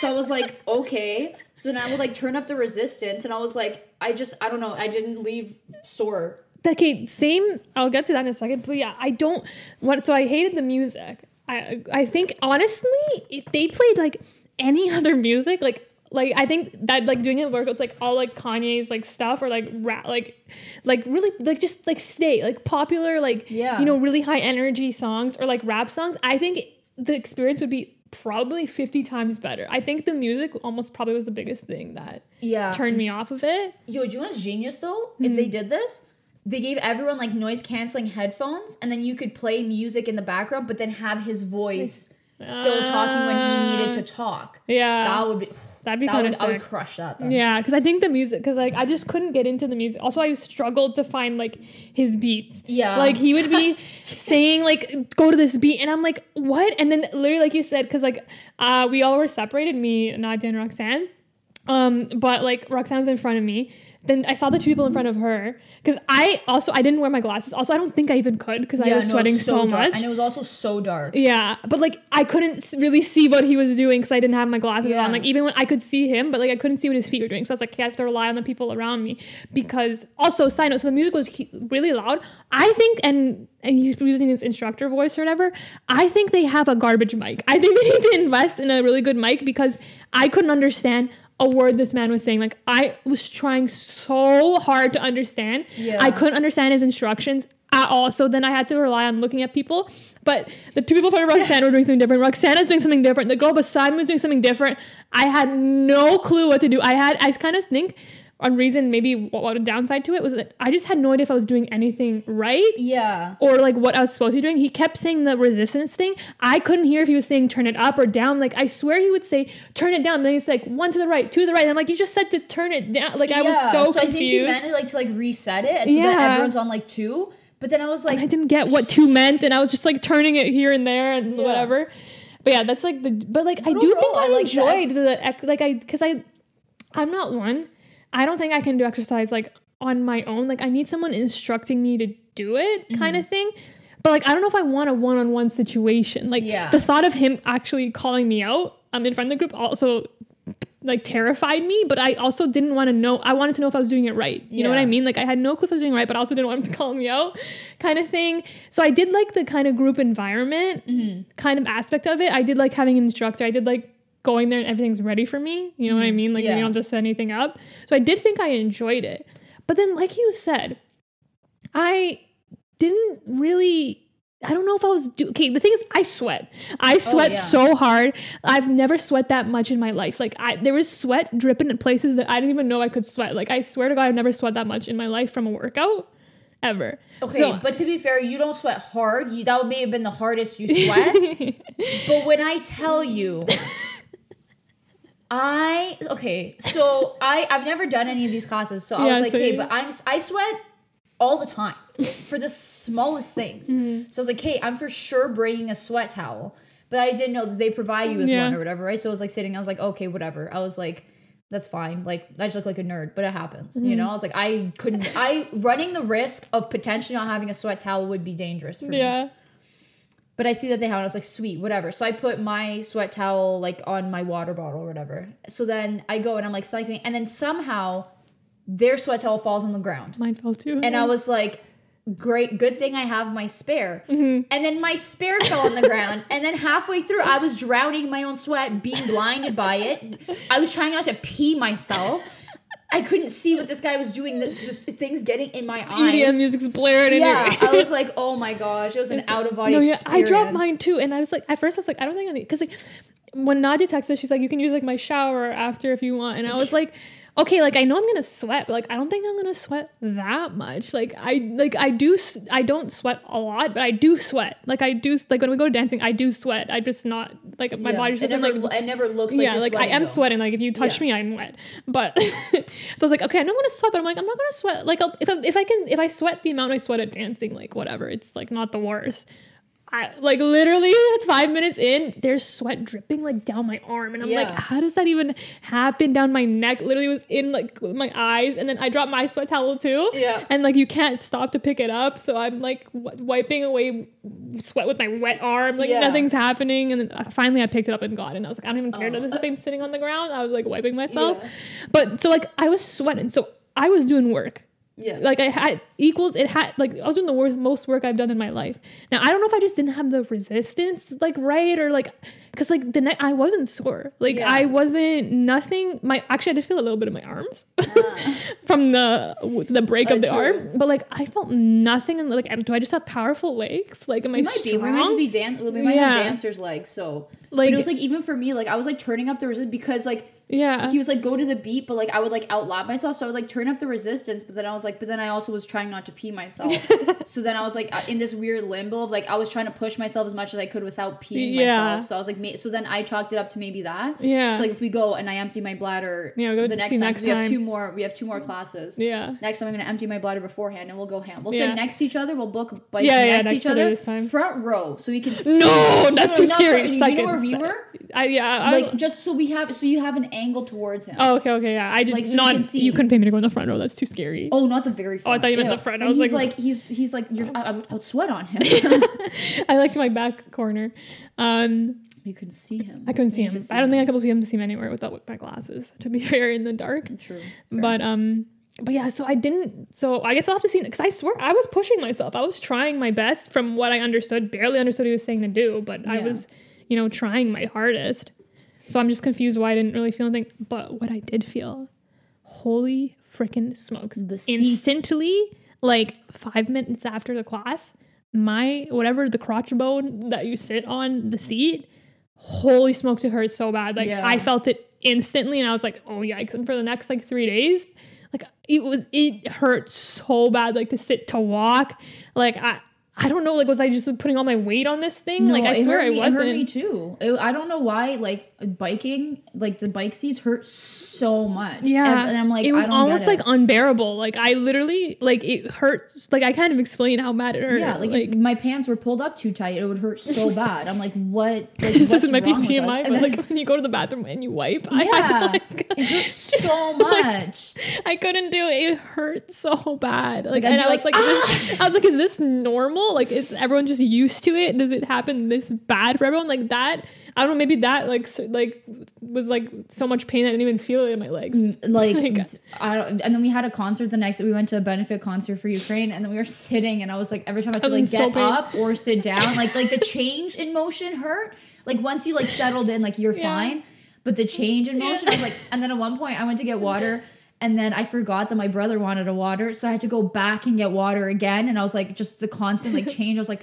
so I was like, okay. So then I would like turn up the resistance and I was like, I just I don't know, I didn't leave sore. Okay, same. I'll get to that in a second. But yeah, I don't want. So I hated the music. I I think honestly, if they played like any other music, like like I think that like doing it workouts like all like Kanye's like stuff or like rap like like really like just like stay like popular like Yeah. you know really high energy songs or like rap songs. I think the experience would be probably 50 times better. I think the music almost probably was the biggest thing that Yeah. turned me off of it. Yo, do you know genius though? If they mm-hmm. did this, they gave everyone like noise canceling headphones, and then you could play music in the background, but then have his voice still talking when he needed to talk. Yeah. That would be. That'd be that kinda would, I would crush that. Then. Yeah, because I think the music, because like I just couldn't get into the music. Also, I struggled to find like his beats. Yeah. like he would be saying like go to this beat, and I'm like what? And then literally like you said, because like uh we all were separated, me, Nadia, and Roxanne. Um, but like Roxanne was in front of me. Then I saw the two people in front of her because I also I didn't wear my glasses. Also, I don't think I even could because I was no, sweating so, dark. much. and it was also so dark. Yeah, but like I couldn't really see what he was doing because I didn't have my glasses Yeah. on. Like even when I could see him, but like I couldn't see what his feet were doing. So I was like, okay, I have to rely on the people around me because also side note, so the music was he- really loud. I think, and and he's using his instructor voice or whatever. I think they have a garbage mic. I think they need to invest in a really good mic because I couldn't understand a word this man was saying. Like I was trying so hard to understand. Yeah. I couldn't understand his instructions at all. So then I had to rely on looking at people. But the two people in front of Roxanne were doing something different. Roxanne was doing something different. The girl beside me was doing something different. I had no clue what to do. I had, I kind of think on reason maybe what, a downside to it was that I just had no idea if I was doing anything right Yeah. or like what I was supposed to be doing. He kept saying the resistance thing. I couldn't hear if he was saying turn it up or down. Like I swear he would say turn it down. Then he's like one to the right, two to the right. And I'm like, you just said to turn it down. Like I was Yeah, so, I confused. think he meant it like to like reset it so that everyone's on like two. But then I was like, I didn't get what two meant, and I was just like turning it here and there and Yeah. whatever. But yeah, that's like the. But like I do think I, I like enjoyed the like I because I, I'm not one. I don't think I can do exercise like on my own. Like I need someone instructing me to do it, kind Mm-hmm. of thing. But like I don't know if I want a one-on-one situation. Like Yeah. the thought of him actually calling me out um in front of the group also like terrified me but i also didn't want to know i wanted to know if i was doing it right you know what i mean like i had no clue if i was doing it right but i also didn't want him to call me out kind of thing so i did like the kind of group environment Mm-hmm. kind of aspect of it i did like having an instructor i did like going there and everything's ready for me you know what i mean like Mm-hmm. Yeah. you don't just set anything up so i did think i enjoyed it but then like you said i didn't really I don't know if I was do okay. The thing is, I sweat. I sweat Oh, yeah. so hard. I've never sweat that much in my life. Like I, there was sweat dripping in places that I didn't even know I could sweat. Like I swear to God, I've never sweat that much in my life from a workout. ever. Okay, So- but to be fair, you don't sweat hard. You that may have been the hardest you sweat. but when I tell you, I okay, so I I've never done any of these classes, so I Yeah, was like, hey, but I'm I sweat all the time for the smallest things. Mm-hmm. So I was like, hey, I'm for sure bringing a sweat towel, but I didn't know that they provide you with Yeah. one or whatever, right? So I was like sitting, I was like, okay, whatever. I was like. That's fine. Like I just look like a nerd, but it happens. Mm-hmm. You know, I was like, I couldn't. I running the risk of potentially not having a sweat towel would be dangerous for me. But I see that they have, it. I was like, sweet, whatever. So I put my sweat towel like on my water bottle or whatever. So then I go and I'm like cycling, and then somehow their sweat towel falls on the ground, Mine fell too. and I was like, great, good thing I have my spare. Mm-hmm. And then my spare fell on the ground, and then halfway through, I was drowning my own sweat, being blinded by it. I was trying not to pee myself. I couldn't see what this guy was doing. The, the things getting in my eyes. EDM music's blaring in Yeah, I was like, oh my gosh, it was an out of body no, yeah, I dropped mine too, and I was like, at first I was like, I don't think I need, because like when Nadia texted, us, she's like, you can use like my shower after if you want, and I was like. Okay, like I know I'm gonna sweat, but like I don't think I'm gonna sweat that much. Like I like I do I don't sweat a lot, but I do sweat. Like I do like when we go to dancing, I do sweat. I just not like my Yeah, body just it doesn't never, like it never looks like yeah, like I am though. sweating. Like if you touch Yeah. me, I'm wet. But so I was like, okay, I know I'm gonna sweat, but I'm like, I'm not gonna sweat. Like I'll, if I, if I can, if I sweat the amount I sweat at dancing, like whatever, it's like not the worst. I like literally five minutes in, there's sweat dripping like down my arm, and I'm like, how does that even happen down my neck? Literally was in like my eyes, and then I dropped my sweat towel too. Yeah. and like you can't stop to pick it up, so I'm like w- wiping away sweat with my wet arm, like Yeah. nothing's happening, and then uh, finally I picked it up and got it, and I was like, I don't even care that Oh. this thing's sitting on the ground. I was like wiping myself, Yeah. but so like I was sweating, so I was doing work Yeah. like I had equals it had like I was doing the worst most work I've done in my life. Now I don't know if I just didn't have the resistance like right or like because like the neck I wasn't sore like Yeah. I wasn't nothing. My actually I did feel a little bit in my arms Ah. from the the break Oh, of the true. arm, but like I felt nothing. And like do I just have powerful legs? Like am I might be. We might be dan- We might have dancers legs. So, Like- but it was like even for me, like I was like turning up the resistance because like yeah. he was like go to the beat, but like I would like outlap myself. So I would like turn up the resistance, but then I was like, but then I also was trying not to pee myself. so then I was like in this weird limbo of like I was trying to push myself as much as I could without peeing Yeah. myself. So I was like, ma- so then I chalked it up to maybe that. Yeah. So like if we go and I empty my bladder, Yeah, we'll the next time, next we have two more. We have two more classes. yeah. Next time I'm gonna empty my bladder beforehand and we'll go ham. We'll Yeah. sit next to each other. We'll book bikes Yeah, yeah, next, to next each to each other other. this time. Front row so we can see. No, that's too scary. Second, You know were? I yeah. I, Like just so we have so you have an angle towards him. oh okay okay yeah. I just like, so you not can see. you couldn't pay me to go in the front row. That's too scary. Oh, not the very front. Oh, I thought you meant Ew. the front. I was he's like- like, he's he's like you're. I, I would I would sweat on him. I liked my back corner. Um, you couldn't see him. I couldn't see You him. just I don't think I could see him to see him anywhere without my glasses. To be fair, in the dark. True. But um, but yeah. So I didn't. So I guess I'll have to see because I swear I was pushing myself. I was trying my best from what I understood. Barely understood what he was saying to do, but I was, you know, trying my hardest. So I'm just confused why I didn't really feel anything. But what I did feel, holy freaking smokes! The seat. Instantly, like five minutes after the class, my whatever the crotch bone that you sit on the seat, holy smokes, it hurt so bad. Like Yeah. I felt it instantly, and I was like, oh yikes! And for the next like three days, like it was it hurt so bad. Like to sit to walk, like I. I don't know, like, was I just putting all my weight on this thing? like, I it swear hurt I me, wasn't. It hurt me too. It- I don't know why. Like biking, like the bike seats hurt so much. Yeah, and, and I'm like, it was almost like it. unbearable. Like I literally, like it hurts. Like I kind of explain how bad it hurt. Yeah, like, if my pants were pulled up too tight, it would hurt so bad. I'm like, what? Like, this what's might be wrong with us? TMI, but then- like when you go to the bathroom and you wipe, I had yeah, to like, it hurts so like, much. I couldn't do it. It hurt so bad. Like, Like, and I was like, like, is ah! I was like, is this normal? Like, is everyone just used to it? Does it happen this bad for everyone? Like that? I don't know. Maybe that like so, like was like so much pain I didn't even feel it in my legs. like, Like- I don't. And then we had a concert the next. We went to a benefit concert for Ukraine, and then we were sitting, and I was like, every time I had to like so get pain. up or sit down, like like the change in motion hurt. Like once you like settled in, like you're Yeah. fine, but the change in motion, Yeah. I was like, and then at one point I went to get water. And then I forgot that my brother wanted a water, so I had to go back and get water again. And I was like, just the constant like change. I was like,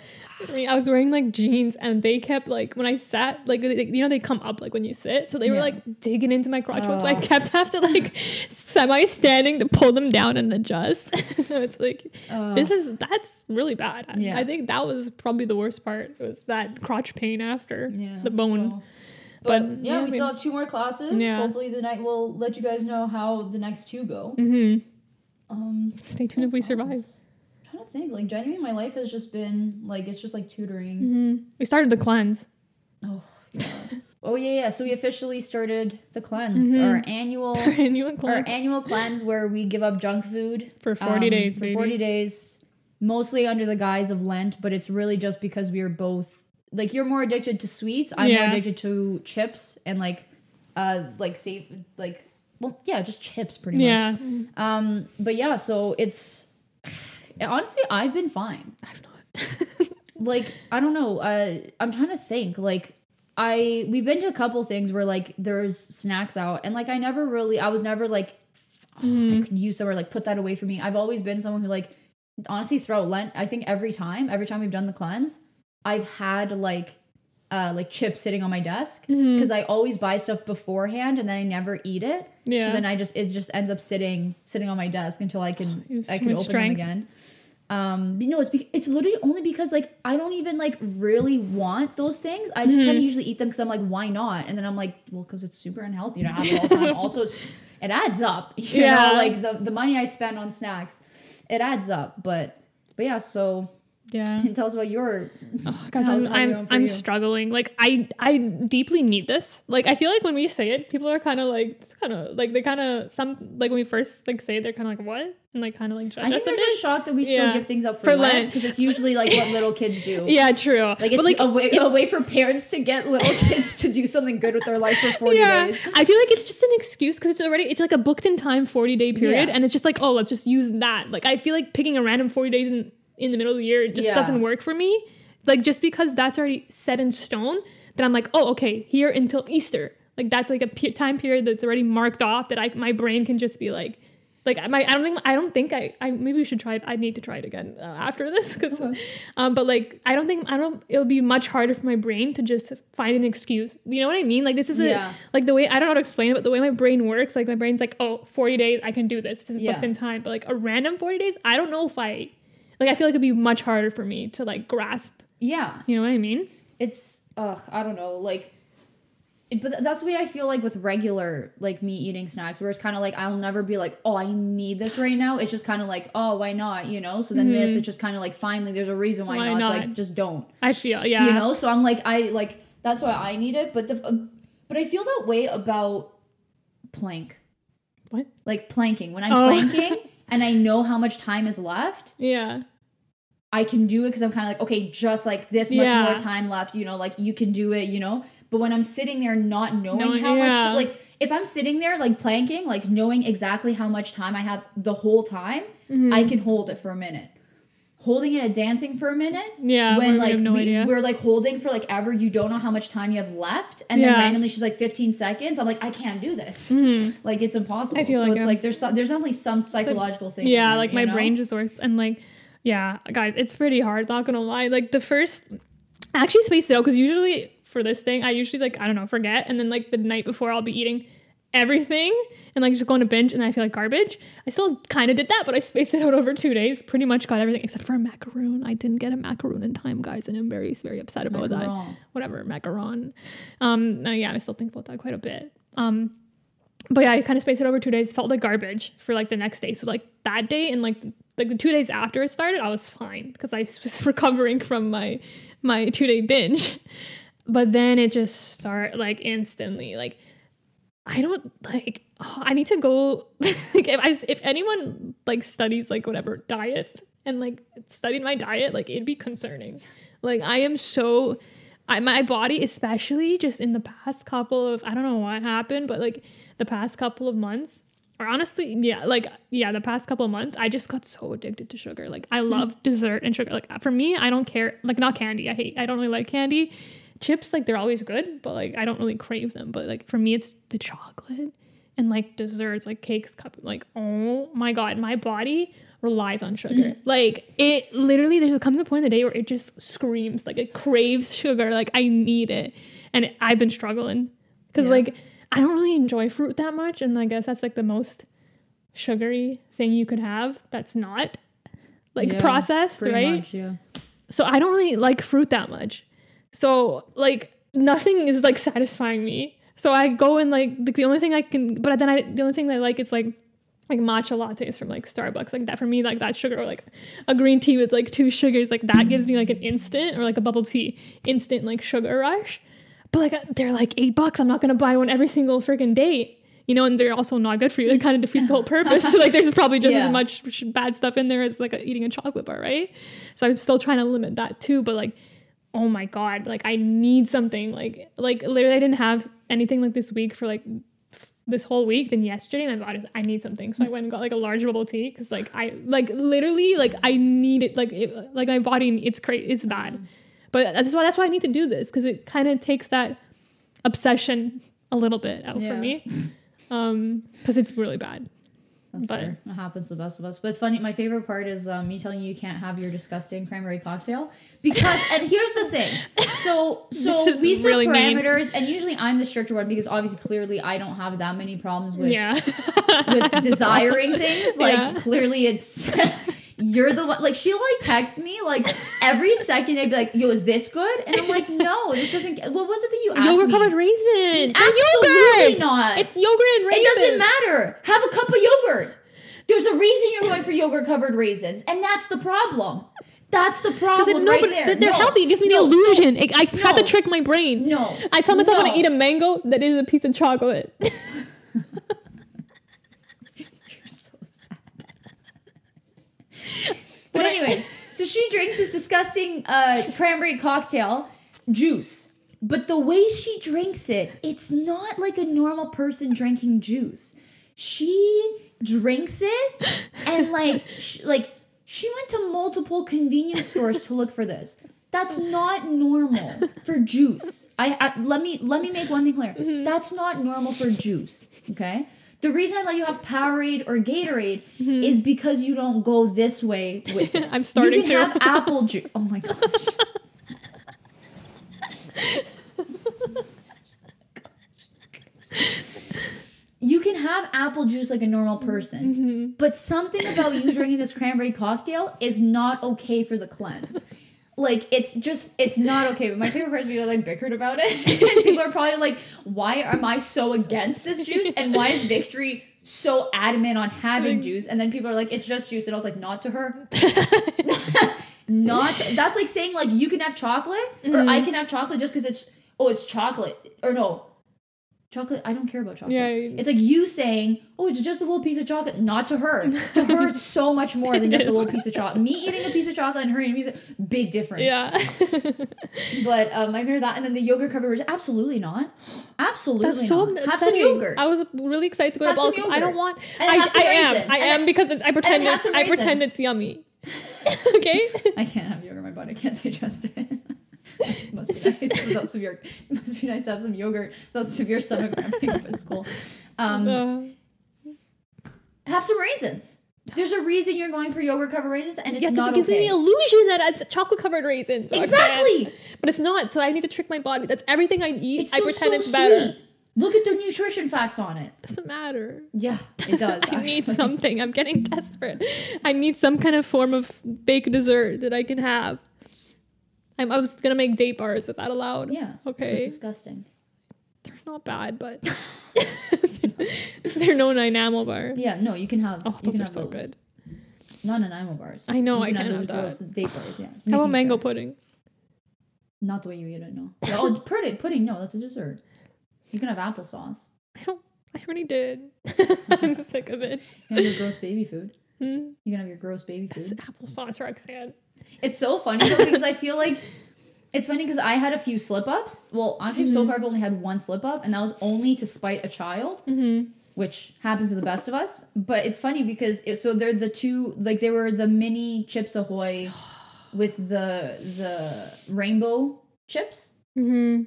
I, mean, I was wearing like jeans, and they kept like when I sat, like they, you know they come up like when you sit, so they were like digging into my crotch. hole. So I Oh. kept have to like semi standing to pull them down and adjust. it's like uh, this is that's really bad. I- Yeah. I think that was probably the worst part It was that crotch pain after yeah, the bone. so- But, But, yeah, yeah, we still have two more classes. Yeah. Hopefully, the night will let you guys know how the next two go. hmm Um, Stay tuned if we survive. I'm trying to think. Like, genuinely, my life has just been like it's just like tutoring. hmm We started the cleanse. Oh, God. oh yeah, yeah. So we officially started the cleanse, Mhm. our annual, Our annual our cleanse annual cleanse where we give up junk food for forty um, days, For baby. forty days, mostly under the guise of Lent, but it's really just because we are both like you're more addicted to sweets. I'm more addicted to chips and like, uh, like save like well yeah, just chips pretty much. Yeah, Um, but yeah, so it's honestly I've been fine. I've not. like I don't know. Uh, I'm trying to think. Like I we've been to a couple things where like there's snacks out, and like I never really I was never like oh, I could use somewhere like put that away from me. I've always been someone who like honestly throughout Lent. I think every time every time we've done the cleanse, I've had like uh like chips sitting on my desk because I always buy stuff beforehand and then I never eat it. Yeah. So then I just it just ends up sitting sitting on my desk until I can You I can open strength. them again. Um, no, it's be- it's literally only because like I don't even like really want those things. I just Mm-hmm. kind of usually eat them because I'm like, why not? And then I'm like, well, because it's super unhealthy to have it all the time. also, it's it adds up. You Yeah. know, like the the money I spend on snacks, it adds up. But but yeah, so yeah. tell us about your. Oh, guys, I'm I'm, struggling. Like I I deeply need this. Like I feel like when we say it, people are kind of like it's kind of like they kind of some like when we first like say it, they're kind of like what and like kind of like judge I think they're just shocked that we still Yeah. give things up for, For Lent because it's usually like what little kids do. Yeah, true. Like it's but like a way a way for parents to get little kids to do something good with their life for 40 yeah, days. I feel like it's just an excuse because it's already it's like a booked in time forty day period, Yeah. and it's just like oh let's just use that. Like I feel like picking a random forty days in in the middle of the year it just Yeah. doesn't work for me. Like just because that's already set in stone, then I'm like oh okay here until Easter. Like that's like a pe- time period that's already marked off that I my brain can just be like. Like my, I don't think I don't think I, I maybe we should try it. I need to try it again uh, after this because, Okay. um, but like I don't think I don't. It'll be much harder for my brain to just find an excuse. You know what I mean? Like this is a like the way I don't know how to explain it, but the way my brain works, like my brain's like, oh, 40 days, I can do this. This is Yeah. booked in time. But like a random 40 days, I don't know if I like I feel like it'd be much harder for me to like grasp. Yeah. You know what I mean? It's ugh, I don't know, like it, but that's the way I feel like with regular like me eating snacks where it's kind of like I'll never be like, "Oh, I need this right now." It's just kind of like, "Oh, why not?" you know? So then this it's just kind of like finally there's a reason why, Why not. not? It's like just don't. I feel yeah. You know? So I'm like I like that's why I need it, but the uh, but I feel that way about plank. What? Like planking. When I'm Oh. planking and I know how much time is left, Yeah. I can do it because I'm kind of like, okay, just like this much Yeah. more time left, you know, like you can do it, you know. But when I'm sitting there not knowing Knowing- how much, yeah. like if I'm sitting there like planking, like knowing exactly how much time I have the whole time, Mhm. I can hold it for a minute. Holding it and dancing for a minute, Yeah. when like no we, we're like holding for like ever, you don't know how much time you have left, and Yeah. then randomly she's like 15 seconds. I'm like, I can't do this. Mhm. Like it's impossible. I feel so like it's it. like there's some, there's definitely some psychological thing. Yeah, there, like my know? brain just works and like yeah, guys, it's pretty hard, not gonna lie. Like the first I actually spaced it out because usually for this thing, I usually like I don't know, forget and then like the night before I'll be eating everything and like just going to binge and I feel like garbage. I still kind of did that, but I spaced it out over two days. Pretty much got everything except for a macaroon. I didn't get a macaroon in time, guys, and I'm very, very upset about that whatever macaron. Um, uh, yeah, I still think about that quite a bit. Um, but yeah, I kind of spaced it over two days. Felt like garbage for like the next day. So like that day and like like the two days after it started, I was fine because I was recovering from my my two day binge. But then it just start like instantly like I don't like. oh, I need to go. like if I if anyone like studies like whatever diets and like studied my diet, like it'd be concerning. Like I am so. I, my body, especially just in the past couple of, I don't know what happened, but like the past couple of months, or honestly, yeah, like, yeah, the past couple of months, I just got so addicted to sugar. Like, I mm-hmm. love dessert and sugar. Like, for me, I don't care. Like, not candy. I hate, I don't really like candy. Chips, like, they're always good, but like, I don't really crave them. But like, for me, it's the chocolate and like desserts, like cakes, cup, like oh my god, my body relies on sugar. Mm-hmm. Like it literally, there's comes a point in the day where it just screams, like it craves sugar. Like I need it, and I've been struggling because Yeah. like I don't really enjoy fruit that much, and I guess that's like the most sugary thing you could have. That's not like Yeah, processed, right? much, yeah. So I don't really like fruit that much. So like nothing is like satisfying me. So I go and like the, the only thing I can, but then I the only thing that I like is like like matcha lattes from like Starbucks. Like that for me, like that sugar or like a green tea with like two sugars, like that gives me like an instant or like a bubble tea instant like sugar rush. But like uh, they're like eight bucks. I'm not gonna buy one every single freaking day. You know, and they're also not good for you. It kind of defeats the whole purpose. So like, there's probably just Yeah. as much bad stuff in there as like a, eating a chocolate bar, right? So I'm still trying to limit that too. But like, oh my god, like I need something. Like like literally, I didn't have anything like this week for like this whole week. Then yesterday, my body's I need something. So I went and got like a large bubble tea because like I like literally like I need it. Like it, like my body, it's crazy. It's bad. But that's why that's why I need to do this because it kind of takes that obsession a little bit out Yeah. for me. Um, because it's really bad. That's But- fair. It happens to the best of us. But it's funny. My favorite part is um, me telling you you can't have your disgusting cranberry cocktail because. and here's the thing. So so we set really mean. parameters, and usually I'm the stricter one because obviously clearly I don't have that many problems with yeah. with desiring things. Like Yeah. clearly it's. You're the one, like she'll like text me like every second. I'd be like, "Yo, is this good?" And I'm like, "No, this doesn't." get What was it that you asked yogurt me? covered raisins. Absolutely yogurt. not. It's yogurt and raisins. It doesn't matter. Have a cup of yogurt. There's a reason you're going for yogurt covered raisins, and that's the problem. That's the problem no, right but there. th- they're No. healthy. It gives me No, the illusion. It- I try to trick my brain. no, I tell myself when I eat a mango that is a piece of chocolate. You're so sad. But anyways, so she drinks this disgusting uh, cranberry cocktail juice. But the way she drinks it, it's not like a normal person drinking juice. She drinks it and like sh- like she went to multiple convenience stores to look for this. That's not normal for juice. I, I let me let me make one thing clear. That's not normal for juice. Okay. The reason I let you have Powerade or Gatorade mm-hmm. is because you don't go this way with it. I'm starting You can to. have apple juice. Oh my gosh. you can have apple juice like a normal person, mm-hmm. but something about you drinking this cranberry cocktail is not okay for the cleanse. Like it's just it's not okay. But my favorite part is people like bickered about it, and people are probably like, "Why am I so against this juice? And why is Victory so adamant on having juice?" And then people are like, "It's just juice," and I was like, "Not to her." not that's like saying like you can have chocolate or mm-hmm. I can have chocolate just because it's oh it's chocolate or no chocolate I don't care about chocolate. Yeah. It's like you saying oh it's just a little piece of chocolate. Not to her. to her it's so much more than just a little piece of chocolate. Me eating a piece of chocolate and her eating a piece of big difference. yeah. But um, I've heard that and then the yogurt covered absolutely not. Absolutely That's so not. Have some yogurt. I was really excited to go Have to some bulk. I don't want. And I, I am. I And am because it's, I pretend it's. I pretend it's yummy. okay. I can't have yogurt. My body can't digest it. Must be just- nice without severe. It must be nice to have some yogurt without severe stomach cramping at school. Um, Uh, have some raisins. There's a reason you're going for yogurt covered raisins, and it's yeah, because not it gives okay. me the illusion that it's chocolate covered raisins. Roxanne. exactly. But it's not. So I need to trick my body. That's everything I eat. It's I pretend so it's better. sweet. Look at the nutrition facts on it. Doesn't matter. Yeah, it does. I need something. I'm getting desperate. I need some kind of form of baked dessert that I can have. I'm, I was gonna make date bars. Is that allowed? Yeah. Okay. It's disgusting. They're not bad, but they're no Nanaimo bar. Yeah. No, you can have. Oh, you those can are have so those. good. Not Nanaimo bars. I know, You I can have can't those have gross date bars. Yeah. How about mango sure. pudding? Not the way you eat it. No. oh, pudding. Pudding. No, that's a dessert. You can have applesauce. I don't. I already did. I'm sick of it. You can have your gross baby food. Hmm? You can have your gross baby food. applesauce, Roxanne. It's so funny though because I feel like it's funny because I had a few slip ups. Well, actually, so far I've only had one slip up, and that was only to spite a child, Mm-hmm. which happens to the best of us. But it's funny because it, so they're the two like they were the mini Chips Ahoy with the the rainbow chips, Mm-hmm.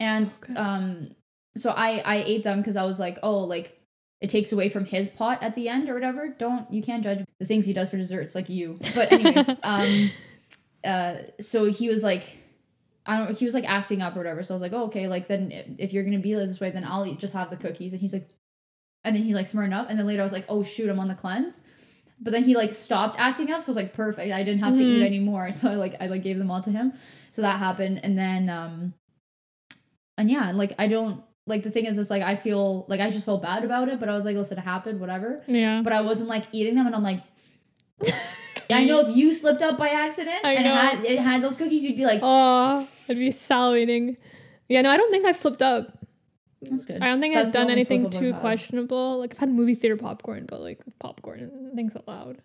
and So um, so I I ate them because I was like, oh, like it takes away from his pot at the end or whatever. Don't you can't judge the things he does for desserts like you. But anyways, um, uh, so he was like, I don't. He was like acting up or whatever. So I was like, oh okay, like then if- you're gonna be this way, then I'll eat, just have the cookies. And he's like, and then he like smartened up. And then later I was like, oh shoot, I'm on the cleanse. But then he like stopped acting up, so I was like, perfect. I didn't have to eat Mhm. anymore. So I like I like gave them all to him. So that happened, and then um, and yeah, like I don't like the thing is, it's like I feel like I just felt bad about it, but I was like, listen, it happened, whatever. Yeah. But I wasn't like eating them, and I'm like. I know if you slipped up by accident I and know. it had it had those cookies, you'd be like, Oh, I'd be salivating. Yeah, no, I don't think I've slipped up. "That's good." I don't think That's I've done anything too questionable. Like I've had movie theater popcorn, but like popcorn things allowed.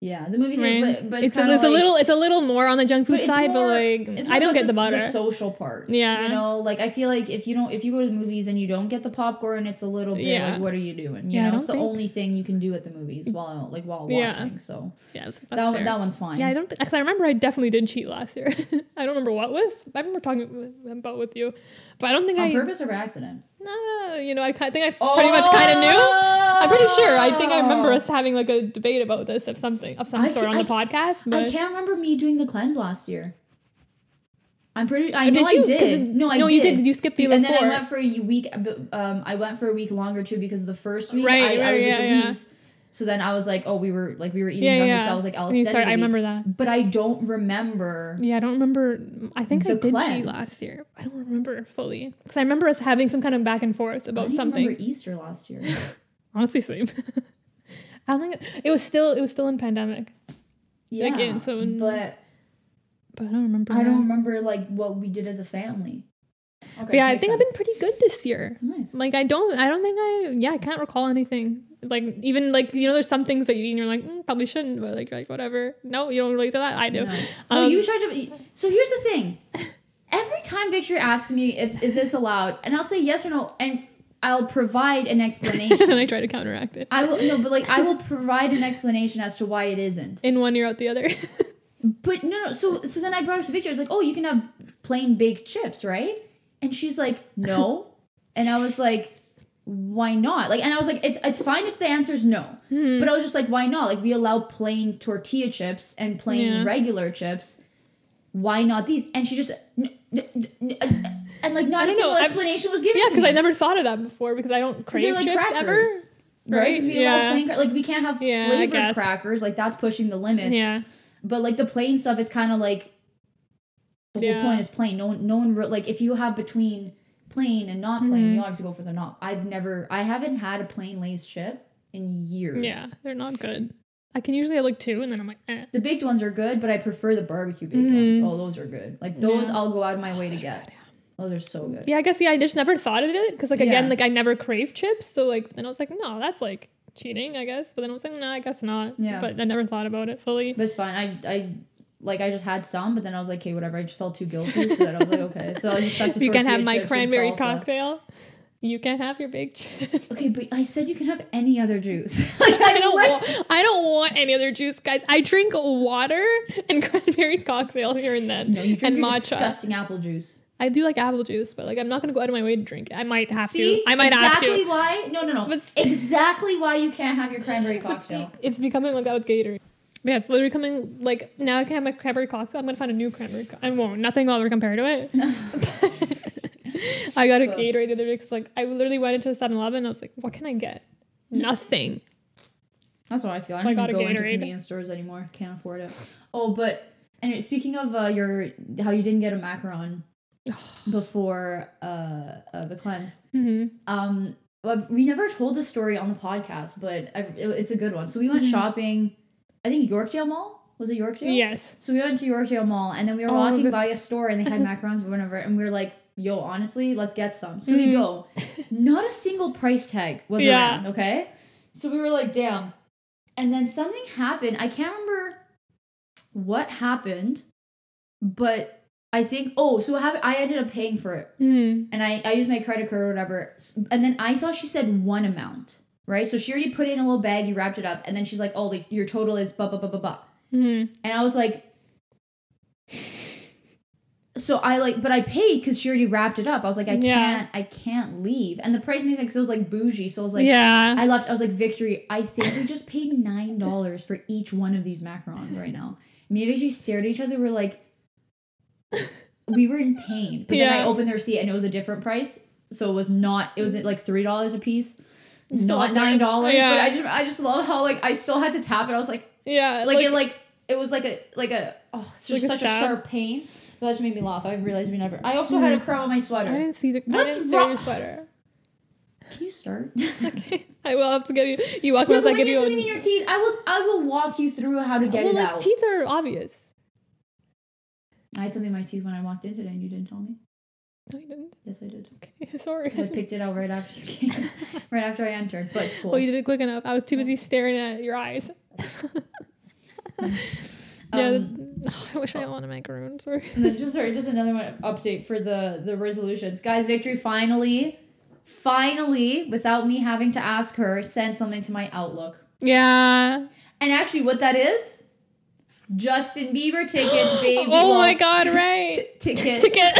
Yeah, the movie, Right? theater, but, but it's, it's a, it's a little it's a little more on the junk food side, more- but like I don't get the, butter. The social part. Yeah. You know, like I feel like if you don't, if you go to the movies and you don't get the popcorn, it's a little bit Yeah. like, what are you doing? You Yeah, know, it's the think- only thing you can do at the movies mm. while like while Yeah. watching. So yeah, that's that fair. that one's fine. Yeah, I don't. Cause I remember I definitely did cheat last year. I don't remember what with. I remember talking about with you, but I don't think on I. purpose or by accident. Nah, you know, I think I pretty much kind of knew. I'm pretty sure. I think I remember us having like a debate about this of something of some I sort ca- on the podcast. But I can't remember me doing the cleanse last year. I'm pretty. I Oh, know did I did. it- No, I no, did. you did. You skipped the and before. then I went for a week. Um, I went for a week longer too because the first week Right, I, I was yeah, yeah. So then I was like, oh, we were like we were eating yeah, yeah. So I was like, I'll And you started- it I remember that. But I don't remember. Yeah, I don't remember. I think I did cleanse. last year. I don't remember fully because I remember us having some kind of back and forth about don't something. remember Easter last year. Honestly, same. I don't think it, it was still it was still in pandemic, Yeah, so in- but but I don't remember. I now. don't remember like what we did as a family. Okay, yeah, I think I've been pretty good this year. nice. Like I don't, I don't think I, yeah, I can't recall anything. Like even like you know, there's some things that you eat and you're like mm, probably shouldn't, but like like whatever. No, you don't relate to that. I do. No. Oh, Um, you tried to. So here's the thing. Every time Victor asks me if is this allowed, and I'll say yes or no, and I'll provide an explanation. and. I try to counteract it. I will no, but like I will provide an explanation as to why it isn't. In one ear out the other. But no, no. So so then I brought up to Victor. I was like, oh, you can have plain baked chips, right? And she's like, no. and I was like, why not? Like, and I was like, it's it's fine if the answer is no. Hmm. But I was just like, why not? Like, we allow plain tortilla chips and plain Yeah. regular chips. Why not these? And she just n- n- n- uh, and like not I a don't single know, I've- explanation was given. yeah, because I never thought of that before because I don't crave like chips crackers, ever. Right? 'Cause we allow Yeah. plain cra- like we can't have Yeah, flavored crackers. Like that's pushing the limits. Yeah. But like the plain stuff is kind of like the whole point is plain. No one, no one re- like if you have between plain and not plain, Mhm. you obviously go for the not. I've never, I haven't had a plain Lay's chip in years. Yeah, they're not good. I can usually have like two, and then I'm like, eh. The baked ones are good, but I prefer the barbecue baked Mhm. ones. Oh, those are good. Like those, Yeah. I'll go out of my way to get. good, Those are so good. Yeah, I guess yeah. I just never thought of it because like again, Yeah. like I never crave chips, so like then I was like, no, that's like cheating, I guess. But then I was like, no, I guess not. Yeah. But I never thought about it fully. But it's fine. I, I, like I just had some, but then I was like, okay, whatever. I just felt too guilty, so then I was like, okay. So I just stuck to you can have my cranberry cocktail. You can't have your big chips. Okay, but I said you can have any other juice. like, I don't like- want. I don't want any other juice, guys. I drink water and cranberry cocktail here and then, No, you drink and your matcha. disgusting apple juice. I do like apple juice, but like I'm not gonna go out of my way to drink it. I might have See, to. I might exactly have to. Exactly why. No, no, no. But exactly why you can't have your cranberry cocktail. it's becoming like that with Gatorade. Yeah, it's literally coming like now I can have my cranberry cocktail. I'm gonna find a new cranberry. Co- I won't. Nothing will ever compare to it. I got a Gatorade the other day. 'cause, like I literally went into 7-Eleven. I was like, what can I get? Nothing. That's what I feel. I So I don't got even go into Gatorade. convenience stores anymore. Can't afford it. Oh, but anyway, speaking of uh, your how you didn't get a macaron before uh, uh the cleanse. hmm Um, well, we never told this story on the podcast, but I, it- it's a good one. So we went Mhm. shopping. I think Yorkdale Mall was it Yorkdale? Yes. So we went to Yorkdale Mall, and then we were Oh, walking this- by a store, and they had macarons or whatever, and we were like, "Yo, honestly, let's get some." So we Mhm. go. Not a single price tag was Yeah. around. Okay, so we were like, "Damn!" And then something happened. I can't remember what happened, but I think oh, so? I ended up paying for it, hmm and I I used my credit card or whatever, and then I thought she said one amount. Right, so she already put it in a little bag, you wrapped it up, and then she's like, "Oh, like your total is blah blah blah blah blah." hmm And I was like, so I like, but I paid because she already wrapped it up. I was like, I Yeah. can't, I can't leave. And the price made sense. It was like bougie, so I was like, yeah. I left. I was like, Victory. I think we just paid nine dollars for each one of these macarons right now. Me and Victory stared at each other. We're like, we were in pain. But then I opened the receipt and it was a different price. So it was not. It was like three dollars a piece, not up nine dollars. Yeah. But I just, I just love how like I still had to tap it. I was like, yeah. like, it like it was like a like a oh it's just a such a stab? sharp pain. That just made me laugh. I realized we never. I also had a mm. crown on my sweater. I didn't see the. What's I didn't see wrong- your sweater. Can you start? Okay. I will have to give you. You walk Yeah, once but I when give you're you. sitting in your teeth, I will I will walk you through how to get well, it like out. teeth are obvious. I had something in my teeth when I walked in today and you didn't tell me. No, you didn't. Yes, I did. Okay, sorry. I picked it out right after you came, right after I entered. But it's cool. Well, you did it quick enough. I was too busy staring at your eyes. yeah, Um, I wish I had one of macaroons. Sorry. and then just sorry, just another one update for the the resolutions, guys. Victory finally, finally, without me having to ask her, sent something to my Outlook. Yeah. And actually, what that is, Justin Bieber tickets, baby. Oh my God! Right. t- ticket. Ticket.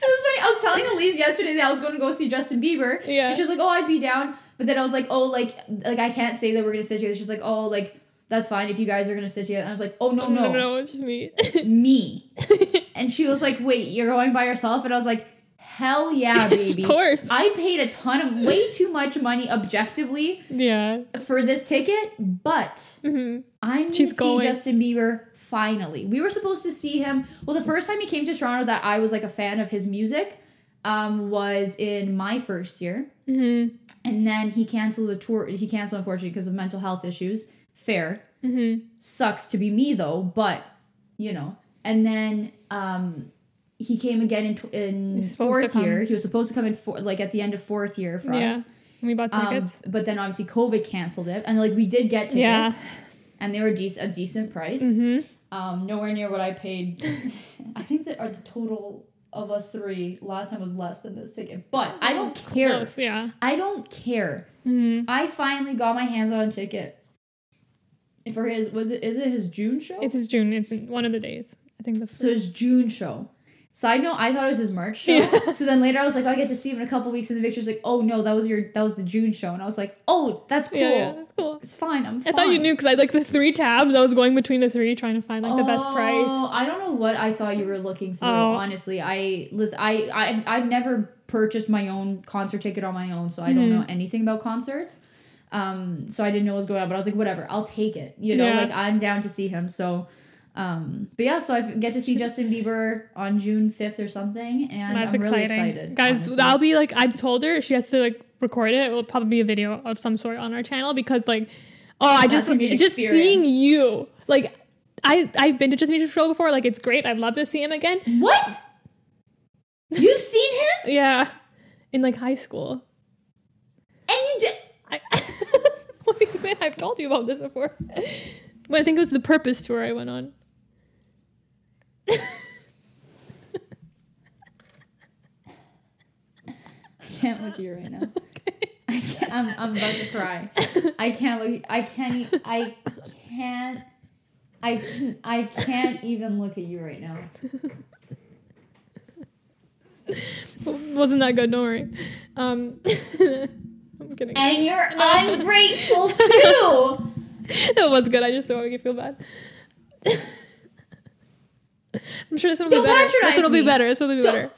So it was funny. I was telling Elise yesterday that I was going to go see Justin Bieber. Yeah. And she was like, "Oh, I'd be down," but then I was like, "Oh, like, like I can't say that we're gonna sit together." She's like, "Oh, like that's fine if you guys are gonna sit together." And I was like, "Oh no, no, no, no, it's just me. me." And she was like, "Wait, you're going by yourself?" And I was like, "Hell yeah, baby!" of course. I paid a ton of way too much money objectively Yeah. for this ticket, but hmm I'm gonna see. Justin Bieber finally. We were supposed to see him. Well, the first time he came to Toronto that I was like a fan of his music um, was in my first year. hmm And then he canceled the tour. He canceled, unfortunately, because of mental health issues. Fair. hmm Sucks to be me, though, but, you know. And then um, he came again in, tw- in He's supposed to fourth year. He was supposed to come in, four, like, at the end of fourth year for Yeah. us. We bought Um, tickets. but then obviously COVID canceled it. And, like, we did get tickets. Yeah. And they were dec- a decent price. hmm Um, nowhere near what I paid. I think that our the total of us three last time was less than this ticket. But I don't care. Close, yeah. I don't care. hmm I finally got my hands on a ticket. For his was it is it his June show? It's his June. It's one of the days. I think the first. so his June show. Side note, I thought it was his March show. Yeah. So then later I was like, oh, I get to see him in a couple weeks, and the Victor's like, oh no, that was your that was the June show, and I was like, oh, that's cool. Yeah, yeah, that's cool. It's fine. I'm. I thought you knew because I like the three tabs. I was going between the three, trying to find like the best price. Oh, I don't know what I thought you were looking through. Oh. Honestly, I listen. I I I've never purchased my own concert ticket on my own, so I don't Mhm. know anything about concerts. Um, so I didn't know what was going on, but I was like, whatever, I'll take it. You know, Yeah. like I'm down to see him. So, um, but yeah, so I get to see Justin Bieber on June fifth or something, and That's I'm really exciting, excited, guys. honestly. That'll be like I've told her she has to like record it. It will probably be a video of some sort on our channel because like, oh, I That's just just seeing you like. I I've been to Justin Bieber's show before. Like it's great. I'd love to see him again. what? You've seen him, Yeah, in like high school. and you did. I, what do you think? I've told you about this before. But I think it was the Purpose tour I went on. I can't look at you right now. I can't, I'm, I'm about to cry. I can't look. I can't. I can't. I can, I can't even look at you right now. Wasn't that good? Don't worry. Um, I'm kidding. And you're ungrateful too. That was good. I just don't want to feel bad. I'm sure this one will be better. This one will be better. This one will be better.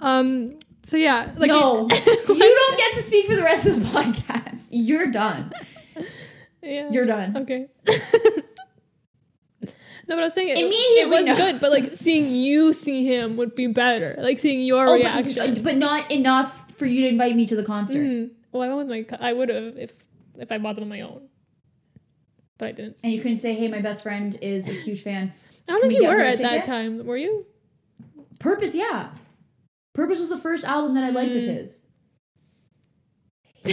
um. So yeah, like no, it- you don't get to speak for the rest of the podcast. You're done. Yeah. You're done. okay. no, but I was saying it, it was no. good, but like seeing you see him would be better. Like seeing your Oh, reaction. but, but not enough for you to invite me to the concert. Mhm. Well, I went with my. I would have if if I bought them on my own, but I didn't. And you couldn't say, "Hey, my best friend is a huge fan." I don't Can think we you were at that time. Were you? Purpose, yeah. Purpose was the first album that I liked of Mm. his. I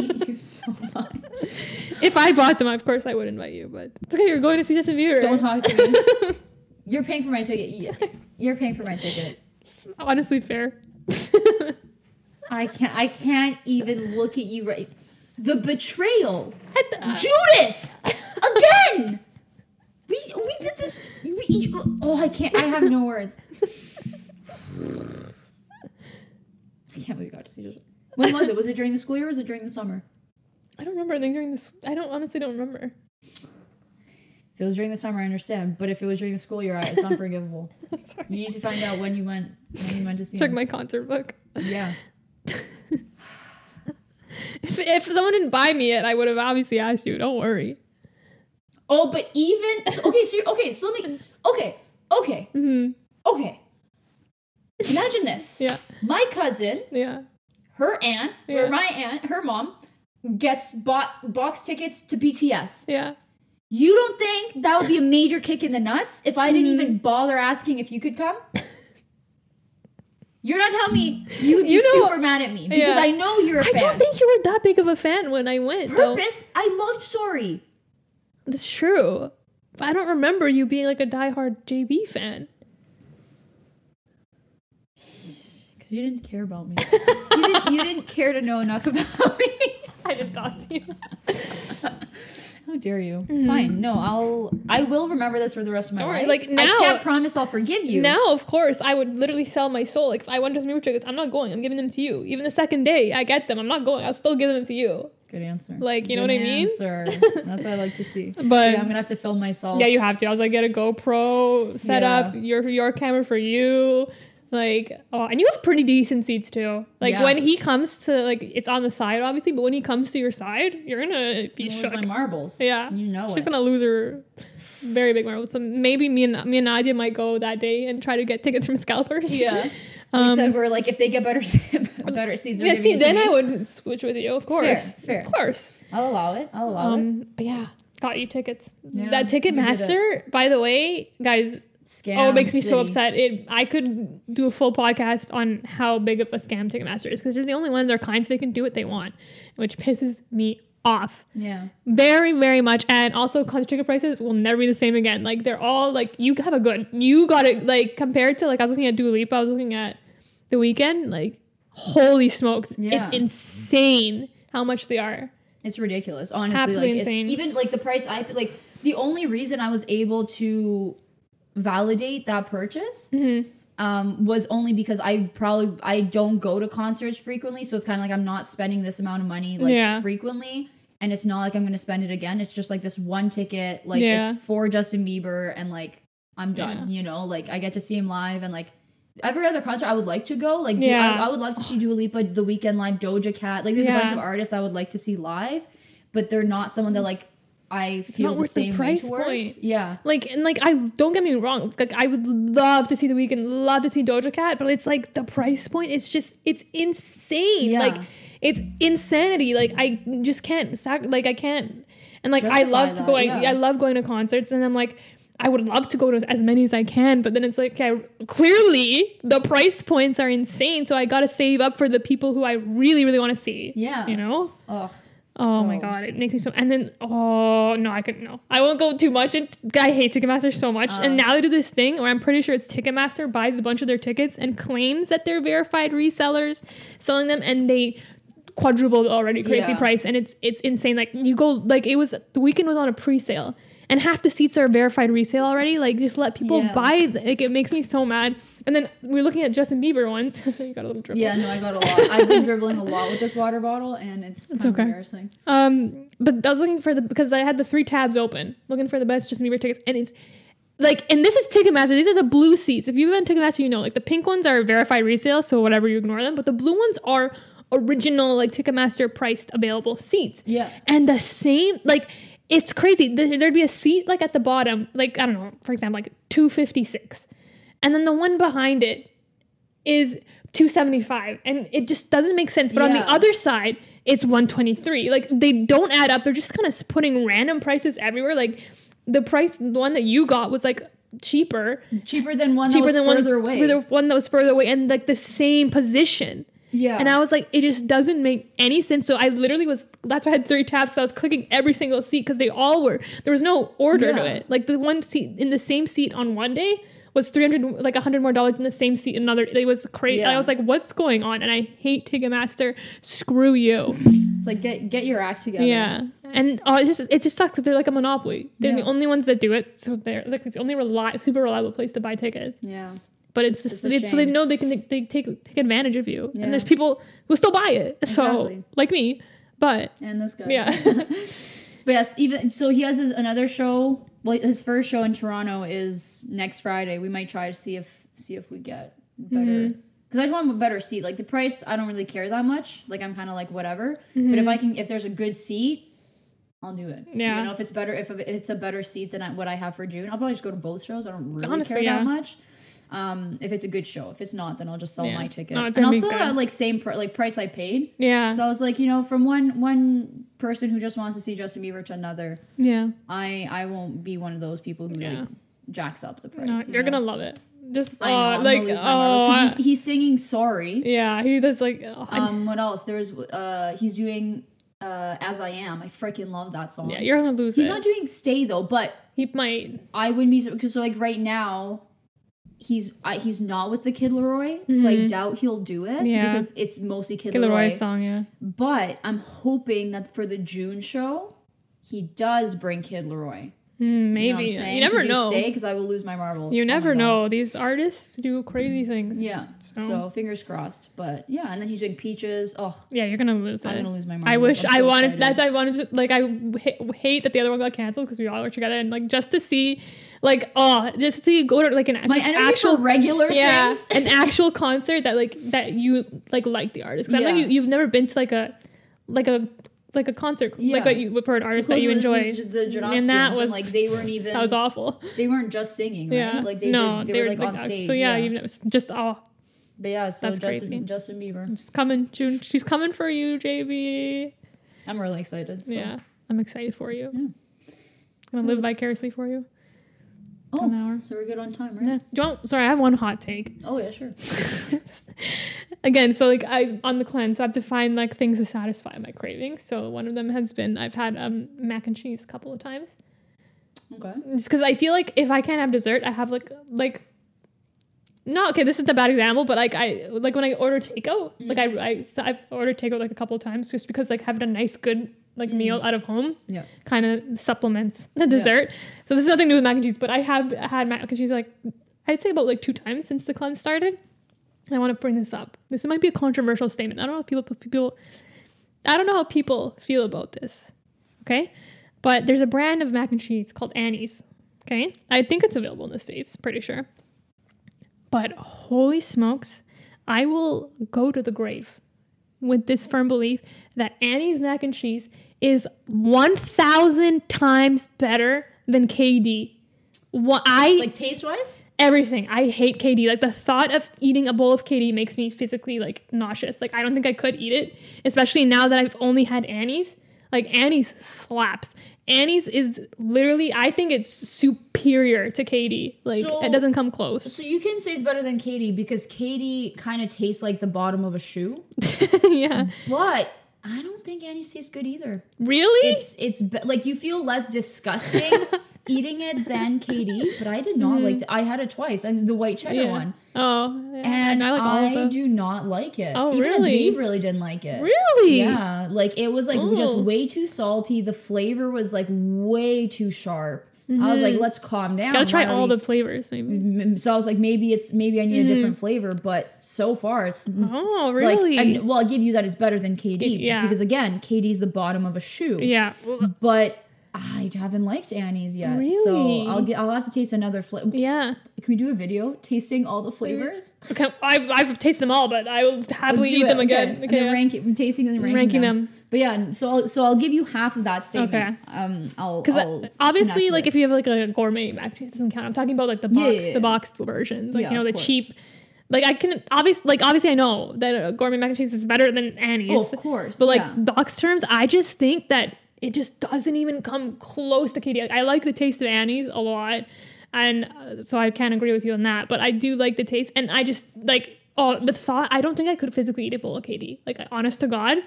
hate you so much. if I bought them, of course I would invite you. But it's okay. You're going to see Justin Bieber. Don't talk to me. You're paying for my ticket. You're paying for my ticket. Honestly, fair. I can't. I can't even look at you right. The betrayal. At the- Judas again. We we did this. We, oh, I can't. I have no words. I can't believe you got to see this. When was it? Was it during the school year or was it during the summer? I don't remember. I think during this, I don't honestly don't remember. If it was during the summer, I understand. But if it was during the school year, I- it's unforgivable. Sorry. You need to find out when you went when you went to see Check him. my concert book. Yeah. If, if someone didn't buy me it, I would have obviously asked you. Don't worry. Oh, but even okay. So okay. So let me. Okay. Okay. hmm Okay. Imagine this. Yeah. My cousin, Yeah. her aunt, Yeah. or my aunt, her mom, gets bought box tickets to BTS. Yeah. You don't think that would be a major kick in the nuts if I didn't Mhm. even bother asking if you could come? You're not telling me you would be You know- super mad at me because Yeah. I know you're a I fan. I don't think you were that big of a fan when I went. Purpose. I loved Sorry. That's true. But I don't remember you being like a diehard JB fan. Because you didn't care about me. you, didn't, you didn't care to know enough about me. I didn't talk to you. Dare you? Mm-hmm. It's fine. No, I'll. I will remember this for the rest of my Don't worry, life. like, I can't promise I'll forgive you. Now, of course, I would literally sell my soul. Like if I went to Smear tickets, I'm not going. I'm giving them to you. Even the second day I get them, I'm not going. I'll still give them to you. Good answer. Like, you know Good what I mean? Answer. That's what I like to see. But- See, I'm gonna have to film myself. Yeah, you have to. I was like, get a GoPro set Yeah. up, your your camera for you. Like, oh, and you have pretty decent seats too. Like Yeah. when he comes to like, it's on the side obviously, but when he comes to your side, you're gonna be Where's shook. my marbles? Yeah. You know She's it. gonna lose her very big marbles. So maybe me and me and Nadia might go that day and try to get tickets from scalpers. Yeah. we Um, said we're like if they get better better season. yeah. See, then I would switch with you, of course. fair. Of course. I'll allow it. I'll allow it. Um, but yeah, got you tickets. Yeah, that we it. Ticketmaster, by the way, guys. Scam. oh, it makes me so upset. It. I could do a full podcast on how big of a scam Ticketmaster is because they're the only one of their kind, so they can do what they want, which pisses me off Yeah. very very much and also concert ticket prices will never be the same again like they're all like you have a good you got it like compared to like i was looking at Dua Lipa, i was looking at the Weeknd like holy smokes Yeah. it's insane how much they are It's ridiculous, honestly. Absolutely like insane. it's even like the price I like the only reason I was able to validate that purchase Mm-hmm. um was only because I probably I don't go to concerts frequently, so it's kind of like I'm not spending this amount of money like Yeah. frequently. And it's not like I'm gonna spend it again. It's just like this one ticket, like Yeah. it's for Justin Bieber, and like I'm done. You know, like I get to see him live, and like every other concert I would like to go. Like, Yeah. I, I would love to see Dua Lipa, The Weeknd live, Doja Cat. Like, there's a bunch of artists I would like to see live, but they're not someone that like I feel the worth the price way point. Yeah, like and like i don't get me wrong like i would love to see the Weeknd love to see doja cat but it's like the price point is just it's insane Yeah. like it's insanity like i just can't sac- like i can't and like i Justify love to that, going yeah. i love going to concerts and i'm like I would love to go to as many as I can, but then it's like, okay, clearly the price points are insane. So I got to save up for the people who I really, really want to see. yeah. You know? Ugh. Oh my god, it makes me so. And then oh no, I couldn't. No, I won't go too much. Into, I hate Ticketmaster so much. and Uh. now they do this thing where I'm pretty sure it's Ticketmaster buys a bunch of their tickets and claims that they're verified resellers selling them, and they quadrupled already crazy Yeah. price, and it's it's insane. Like you go like it was the Weeknd was on a pre-sale. And half the seats are verified resale already. Like, just let people Yeah. buy. Like, it makes me so mad. And then we're looking at Justin Bieber ones. you got a little dribble. Yeah, no, I got a lot. I've been dribbling a lot with this water bottle, and it's of okay. embarrassing. Um, but I was looking for the because I had the three tabs open, looking for the best Justin Bieber tickets, and it's like, and this is Ticketmaster. These are the blue seats. If you've been Ticketmaster, you know, like the pink ones are verified resale, so whatever you ignore them. But the blue ones are original, like Ticketmaster priced available seats. Yeah. And the same, like, it's crazy. There'd be a seat like at the bottom, like I don't know, for example, like two fifty six, and then the one behind it is 275 and it just doesn't make sense but on the other side it's 123 like they don't add up they're just kind of putting random prices everywhere like the price the one that you got was like cheaper Cheaper than one cheaper that was than further one away. one that was further away and like the same position yeah. and I was like, it just doesn't make any sense. So I literally was, that's why I had three tabs. So I was clicking every single seat because they all were, there was no order to it. Like the one seat in the same seat on one day was 300, like 100 more dollars in the same seat another. It was crazy. Yeah. I was like, what's going on? And I hate Ticketmaster. Screw you. it's like get get your act together. yeah. And uh, it just it just sucks because they're like a monopoly. They're the only ones that do it, so they're like it's the only reli- super reliable place to buy tickets. Yeah. But it's It's just it's, so they know they can they take take advantage of you, Yeah. and there's people who still buy it. So like me, but And this guy. yeah, But yes, even so, he has his, another show. Well, his first show in Toronto is next Friday. We might try to see if see if we get better. Mm-hmm. Because I just want a better seat. Like the price, I don't really care that much. Like I'm kind of like whatever. But Mm-hmm. if I can, if there's a good seat, I'll do it. Yeah. You know, if it's better, if it's a better seat than I, what I have for June, I'll probably just go to both shows. I don't really Honestly, care yeah. that much. Um, if it's a good show, if it's not, then I'll just sell Yeah. my ticket. No, and I'll be still good. at like same pr- like price I paid. yeah, So I was like, you know, from one one person who just wants to see Justin Bieber to another, yeah. I I won't be one of those people who Yeah. like jacks up the price. No, you you're know? gonna love it. Just I know, uh, I'm like gonna lose my marbles, 'cause oh he's, he's singing sorry. yeah, he does like oh, Um, what else? There's uh, he's doing uh, as I am. I freaking love that song. yeah, you're gonna lose he's it. not doing stay though, but he might. I wouldn't be because so like right now. He's I, he's not with the Kid Laroi, so I doubt he'll do it Mm-hmm. Yeah. because it's mostly Kid, Kid Laroi. Laroi song, yeah. But I'm hoping that for the June show, he does bring Kid Laroi. Mm, You know maybe you, never know. Stay because I will lose my marbles. You Oh never gosh. know. These artists do crazy things. Yeah. So- So. fingers crossed. But yeah, and then he's doing peaches. Oh, Yeah, you're gonna lose I'm it. gonna lose my marbles. I wish I'm I wanted. excited. That's I wanted to like. I hate that the other one got canceled because we all work together and like just to see, like, oh, just to see go to like an my actual regular yeah, things. an actual concert that like that you like like the artist. 'Cause I know Yeah. you you've never been to like a like a like a concert like Yeah. a, you, for an artist that you enjoy. The And that was- like they weren't even. that was awful. They weren't just singing, right? Yeah, Like they no, did, they, were like, on stage. So yeah, yeah. never just oh, but yeah, so That's Justin, crazy. Justin Bieber. she's coming, June. She's coming for you, JB. I'm really excited. So. Yeah, I'm excited for you. Yeah. I'm gonna live vicariously for you. Oh, An hour. so we're good on time, right? Yeah. Do you want, sorry, I have one hot take. Oh yeah, sure. Again, so like I on the cleanse, so I have to find like things to satisfy my cravings. So one of them has been I've had um mac and cheese a couple of times. Okay. Just because I feel like if I can't have dessert, I have like like no okay this is a bad example but like I like when I order takeout like I I I've ordered takeout like a couple of times just because like having a nice good like meal mm. out of home Yeah. kind of supplements the dessert. So this is nothing to do with mac and cheese, but I have had mac and cheese like I'd say about like two times since the cleanse started. And I want to bring this up. This might be a controversial statement. I don't know if people people I don't know how people feel about this. Okay? But there's a brand of mac and cheese called Annie's. Okay? I think it's available in the States, pretty sure. But holy smokes, I will go to the grave with this firm belief that Annie's mac and cheese is 1,000 times better than KD. What I Like taste wise? everything. I hate KD. Like the thought of eating a bowl of KD makes me physically like nauseous. Like I don't think I could eat it, especially now that I've only had Annie's. Like Annie's slaps. Annie's is literally I think it's superior to KD. Like So- it doesn't come close. So you can say it's better than KD because KD kind of tastes like the bottom of a shoe, yeah. but I don't think Annie's tastes good either. Really? It's it's be- like you feel less disgusting eating it than KD, but I did not like. I had it twice, and the white cheddar Mm-hmm. Yeah. one, oh, yeah. and I like I do not like it. Oh, Even really? Aviv really didn't like it. Really? Yeah, like it was like just way too salty. The flavor was like way too sharp. I was like, let's calm down. Mm-hmm. Gotta try all we- the flavors, maybe. So I was like, maybe it's maybe I need Mm-hmm. a different flavor, but so far it's Oh, like really? I, well, I'll give you that it's better than KD. Yeah. Because again, KD's the bottom of a shoe. yeah. But I haven't liked Annie's yet. Really? So I'll get I'll have to taste another flavor. Yeah. Can we do a video tasting all the flavors? Okay, I've, I've tasted them all, but I will happily eat them again. Okay. Okay. And yeah. rank it, tasting and ranking, Ranking them. them. But yeah, so I'll, so I'll give you half of that statement. Okay. Um, I'll Because obviously, like it. if you have like a gourmet mac and cheese, doesn't count. I'm talking about like the box, Yeah, yeah, the boxed versions, like you know the course. cheap. Like I can obviously, like obviously, I know that a gourmet mac and cheese is better than Annie's. oh, of course, But like yeah. box terms, I just think that it just doesn't even come close to KD. Like, I like the taste of Annie's a lot, and uh, so I can't agree with you on that. But I do like the taste, and I just like oh the thought. I don't think I could physically eat a bowl of KD. Like honest to God,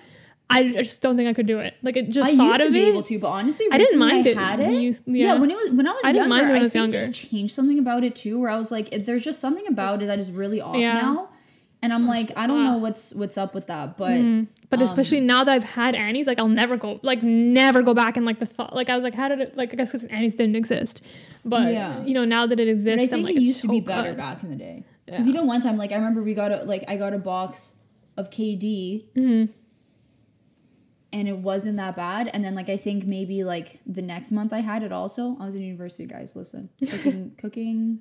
I just don't think I could do it. Like it just I thought used to of be it. able to, but honestly, I didn't mind I it Had it. you- yeah. yeah. when it was when I was I didn't younger, mind it when I I was think younger. changed something about it too, where I was like, there's just something about it that is really off Yeah. now. And I'm like, I don't know what's what's up with that, but Mm. But Um, especially now that I've had Annie's, like I'll never go, like never go back and like the thought, like I was like, how did it, like I guess because Annie's didn't exist, but Yeah. you know now that it exists, But I I'm think like, it used to so be better good. back in the day. Because Yeah. even one time, like I remember we got a like I got a box of KD Mhm. and it wasn't that bad. And then like I think maybe like the next month I had it also. I was in university, guys. Listen, cooking, cooking,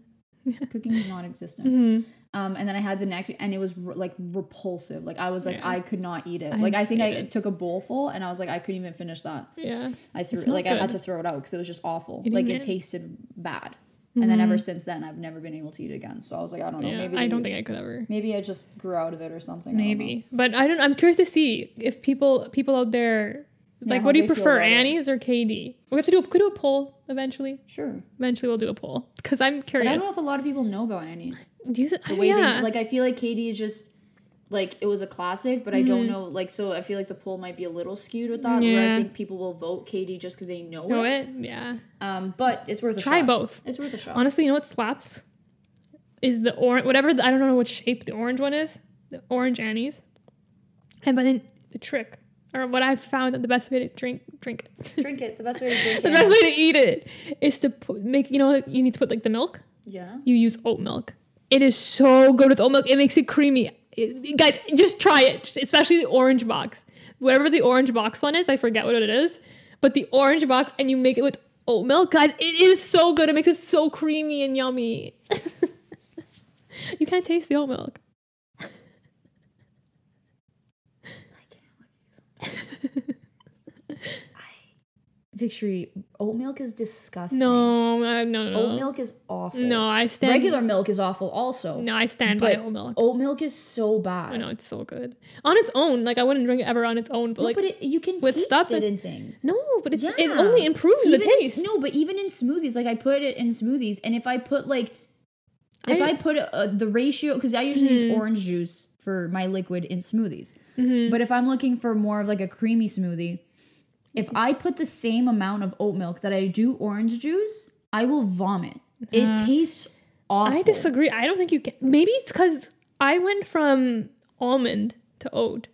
cooking is non-existent. Mhm. Um, and then I had the next, and it was r- like repulsive. Like I was like Yeah. I could not eat it. I like I think I it. took a bowl full, and I was like I couldn't even finish that. Yeah, I threw like I had to throw it out because it was just awful. Eating like it it- tasted bad. And then ever Mhm. since then, I've never been able to eat it again. So I was like, I don't know. yeah. maybe I don't think I could ever. maybe I just grew out of it or something. I. Maybe, but I don't. I'm curious to see if people people out there like how what do you prefer. Annie's or KD? We have to do. A, could do a poll eventually. Sure. Eventually, we'll do a poll because I'm But I don't know if a lot of people know about Annie's. Do you think? The way yeah. they like, I feel like KD is just like it was a classic, but I Mm-hmm. don't know. Like, so I feel like the poll might be a little skewed with that. Where I think people will vote KD just because they know, know it. it? Yeah. Um, but it's worth a Try shot. both. It's worth a shot. Honestly, you know what slaps? Is the orange whatever the, I don't know what shape the orange one is. The orange Annie's. And but then the trick or what I've found that the best way to drink drink it. drink it. The best way to drink the it. The best way to eat it is to put, make you know you need to put like the milk. Yeah. You use oat milk. It is so good with oat milk. It makes it creamy. It- guys, just try it. Especially the orange box. Whatever the orange box one is, I forget what it is. But the orange box and you make it with oat milk, guys, it is so good. It makes it so creamy and yummy. you can't taste the oat milk. Victory. Oat milk is disgusting. No, uh, no, no. Oat milk is awful. No, I stand. Regular milk is awful also. No, I stand by oat milk. Oat milk is so bad. I know it's so good on its own. Like I wouldn't drink it ever on its own, but No, like but it, you can with taste stuff, it in things. no, but it's it only improves the Even in taste. s- no, but even in smoothies, like I put it in smoothies, and if I put like, if I, I- put uh, the ratio, because I usually use Mhm. orange juice for my liquid in smoothies, Mhm. but if I'm looking for more of like a creamy smoothie, if I put the same amount of oat milk that I do orange juice, I will vomit. It Uh, tastes awful. I disagree. I don't think you can. Maybe it's because I went from almond to oat,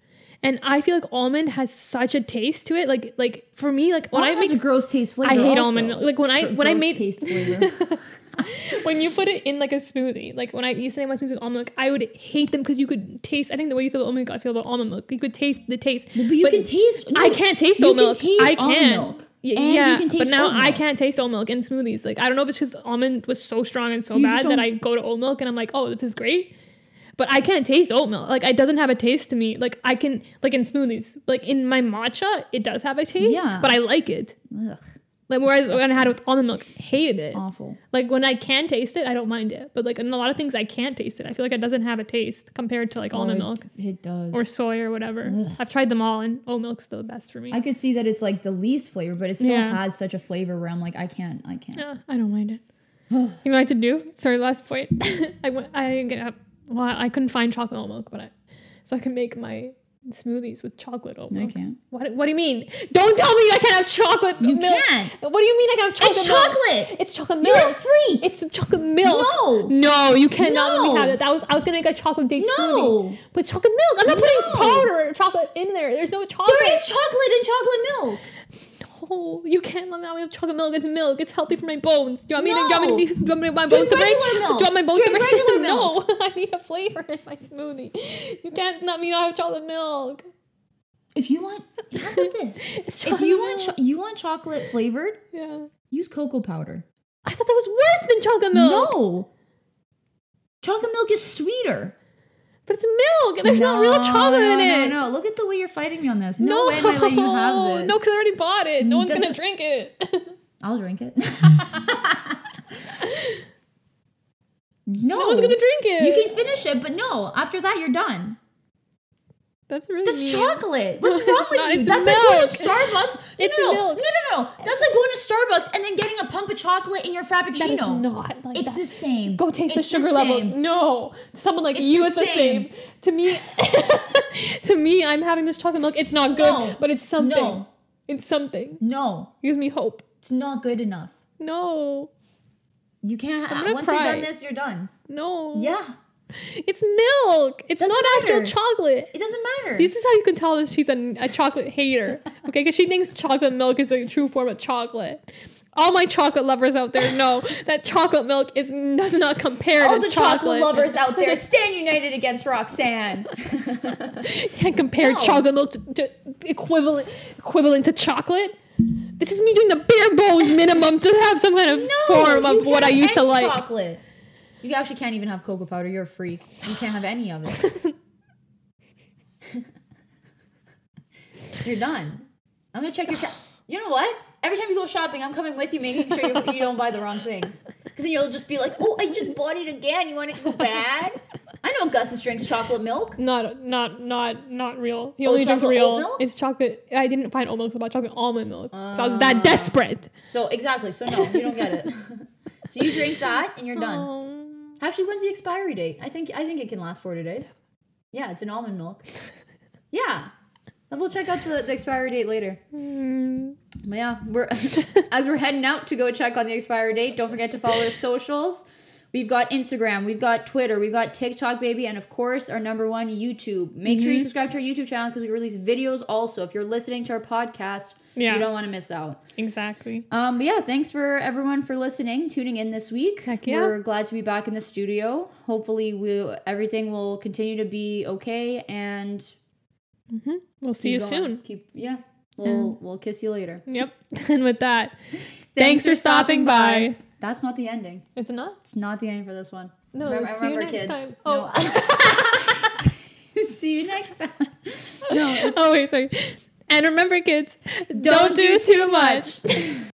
and I feel like almond has such a taste to it. Like, like for me, like when Almond I make, a gross taste flavor. I hate also. almond milk. Like when I Gr- when I made taste flavor. when you put it in like a smoothie, like when I used to make my smoothies with almond milk, I would hate them because you could taste. I think the way you feel about almond milk, I feel about almond milk. You could taste the taste. but you can taste. I can't taste oat milk. taste I almond can. milk. And you yeah, can but now I can't taste oat milk in smoothies. Like I don't know if it's because almond was so strong and so So bad that I go to oat milk and I'm like, oh, this is great. But I can't taste oat milk. Like it doesn't have a taste to me. Like I can like in smoothies. Like in my matcha, it does have a taste. Yeah. But I like it. Ugh, Like whereas when I had it with almond milk, hated it. awful. Like when I can taste it, I don't mind it. But like in a lot of things, I can't taste it. I feel like it doesn't have a taste compared to like almond Oh, milk It, it does. or soy or whatever. Ugh. I've tried them all, and oat milk's the best for me. I could see that it's like the least flavor, but it still Yeah. has such a flavor where I'm like, I can't, I can't. Yeah, I don't mind it. you know what I to do? Sorry, last point. I went. I didn't get up. Well, I couldn't find chocolate oat milk, but I so I can make my smoothies with chocolate oat No, I can't. What? What do you mean? Don't tell me I can't have chocolate You milk. can't. What do you mean I can have chocolate? It's milk? chocolate. It's chocolate milk. You're milk. freak. It's chocolate milk. No. No, you cannot let me have it. That was I was gonna make a chocolate date smoothie. No. With chocolate milk. I'm not No. putting powder or chocolate in there. There's no chocolate. There is chocolate in chocolate milk. No, you can't let me out have chocolate milk. It's milk. It's healthy for my bones. Do you want me to? Do you want me to? Be- Do you want me my Drink bones to break? milk. Do you want my bones Drink to break? regular no, I need a flavor in my smoothie. You can't let me not have chocolate milk. If you want, how about this? If chocolate you want, cho- you want chocolate flavored, yeah. use cocoa powder. I thought that was worse than chocolate milk. No. Chocolate milk is sweeter. But it's milk, and there's no, real chocolate no, in no, it. No, look at the way you're fighting me on this. No, No, way am I letting you have this. no, because I already bought it. No mm, one's gonna Doesn't- drink it. I'll drink it. no, no one's gonna drink it. You can finish it, but no. After that, you're done. That's really That's mean. chocolate. What's wrong with not. you? That's like going to Starbucks. It's no, no, milk. no, no, no. That's like going to Starbucks and then getting a pump of chocolate in your frappuccino. That is not like it's that. the same. Go taste It's the sugar levels. No, to someone like It's you, the it's the same. To me, to me, I'm having this chocolate milk. It's not good, No. but it's something. No, It's something. no, Gives me hope. it's not good enough. No, You can't. I'm gonna once you're done this, you're done. no. Yeah. It's milk. It's Doesn't not matter. actual chocolate. It doesn't matter. This is how you can tell that she's a, a chocolate hater. Okay, because she thinks chocolate milk is a true form of chocolate. All my chocolate lovers out there know that chocolate milk is does not compare All to the chocolate. chocolate. lovers out there, stand united against Roxanne. can't compare No. chocolate milk to, to equivalent equivalent to chocolate. This is me doing the bare bones minimum to have some kind of form of what I used to like. Chocolate. You actually can't even have cocoa powder. You're a freak. You can't have any of it. You're done. I'm gonna check your. Ca- you know what? Every time you go shopping, I'm coming with you, making sure you, you don't buy the wrong things. Because then you'll just be like, "Oh, I just bought it again. You want it to go bad?" I know Gus's drinks chocolate milk. Not not not not real. He Oh, only drinks real. It's chocolate. I didn't find oat milk. It's about chocolate almond milk. so I was that ah. desperate. So exactly. So no, you don't get it. so you drink that and you're done. Actually, when's the expiry date? I think I think it can last 40 days. Yeah, it's an almond milk. Yeah. We'll check out the, the expiry date later. mm, But yeah, we're as we're heading out to go check on the expiry date. Don't forget to follow our socials. We've got Instagram, we've got Twitter, we've got TikTok, baby, and of course our number one YouTube. Make sure you subscribe to our YouTube channel because we release videos also. If you're listening to our podcast, Yeah. you don't want to miss out. exactly. Um, but yeah, thanks for everyone for listening, tuning in this week. Heck yeah. We're glad to be back in the studio. Hopefully, we everything will continue to be okay and hmm We'll see you going. soon. Keep yeah. We'll we'll kiss you later. Yep. And with that, thanks, for stopping by. That's not the ending. Is it not? It's not the end for this one. No. Remember- see you remember, next kids. time. No. Oh. See you next time. No, oh wait, sorry. And remember, kids, don't, do too much.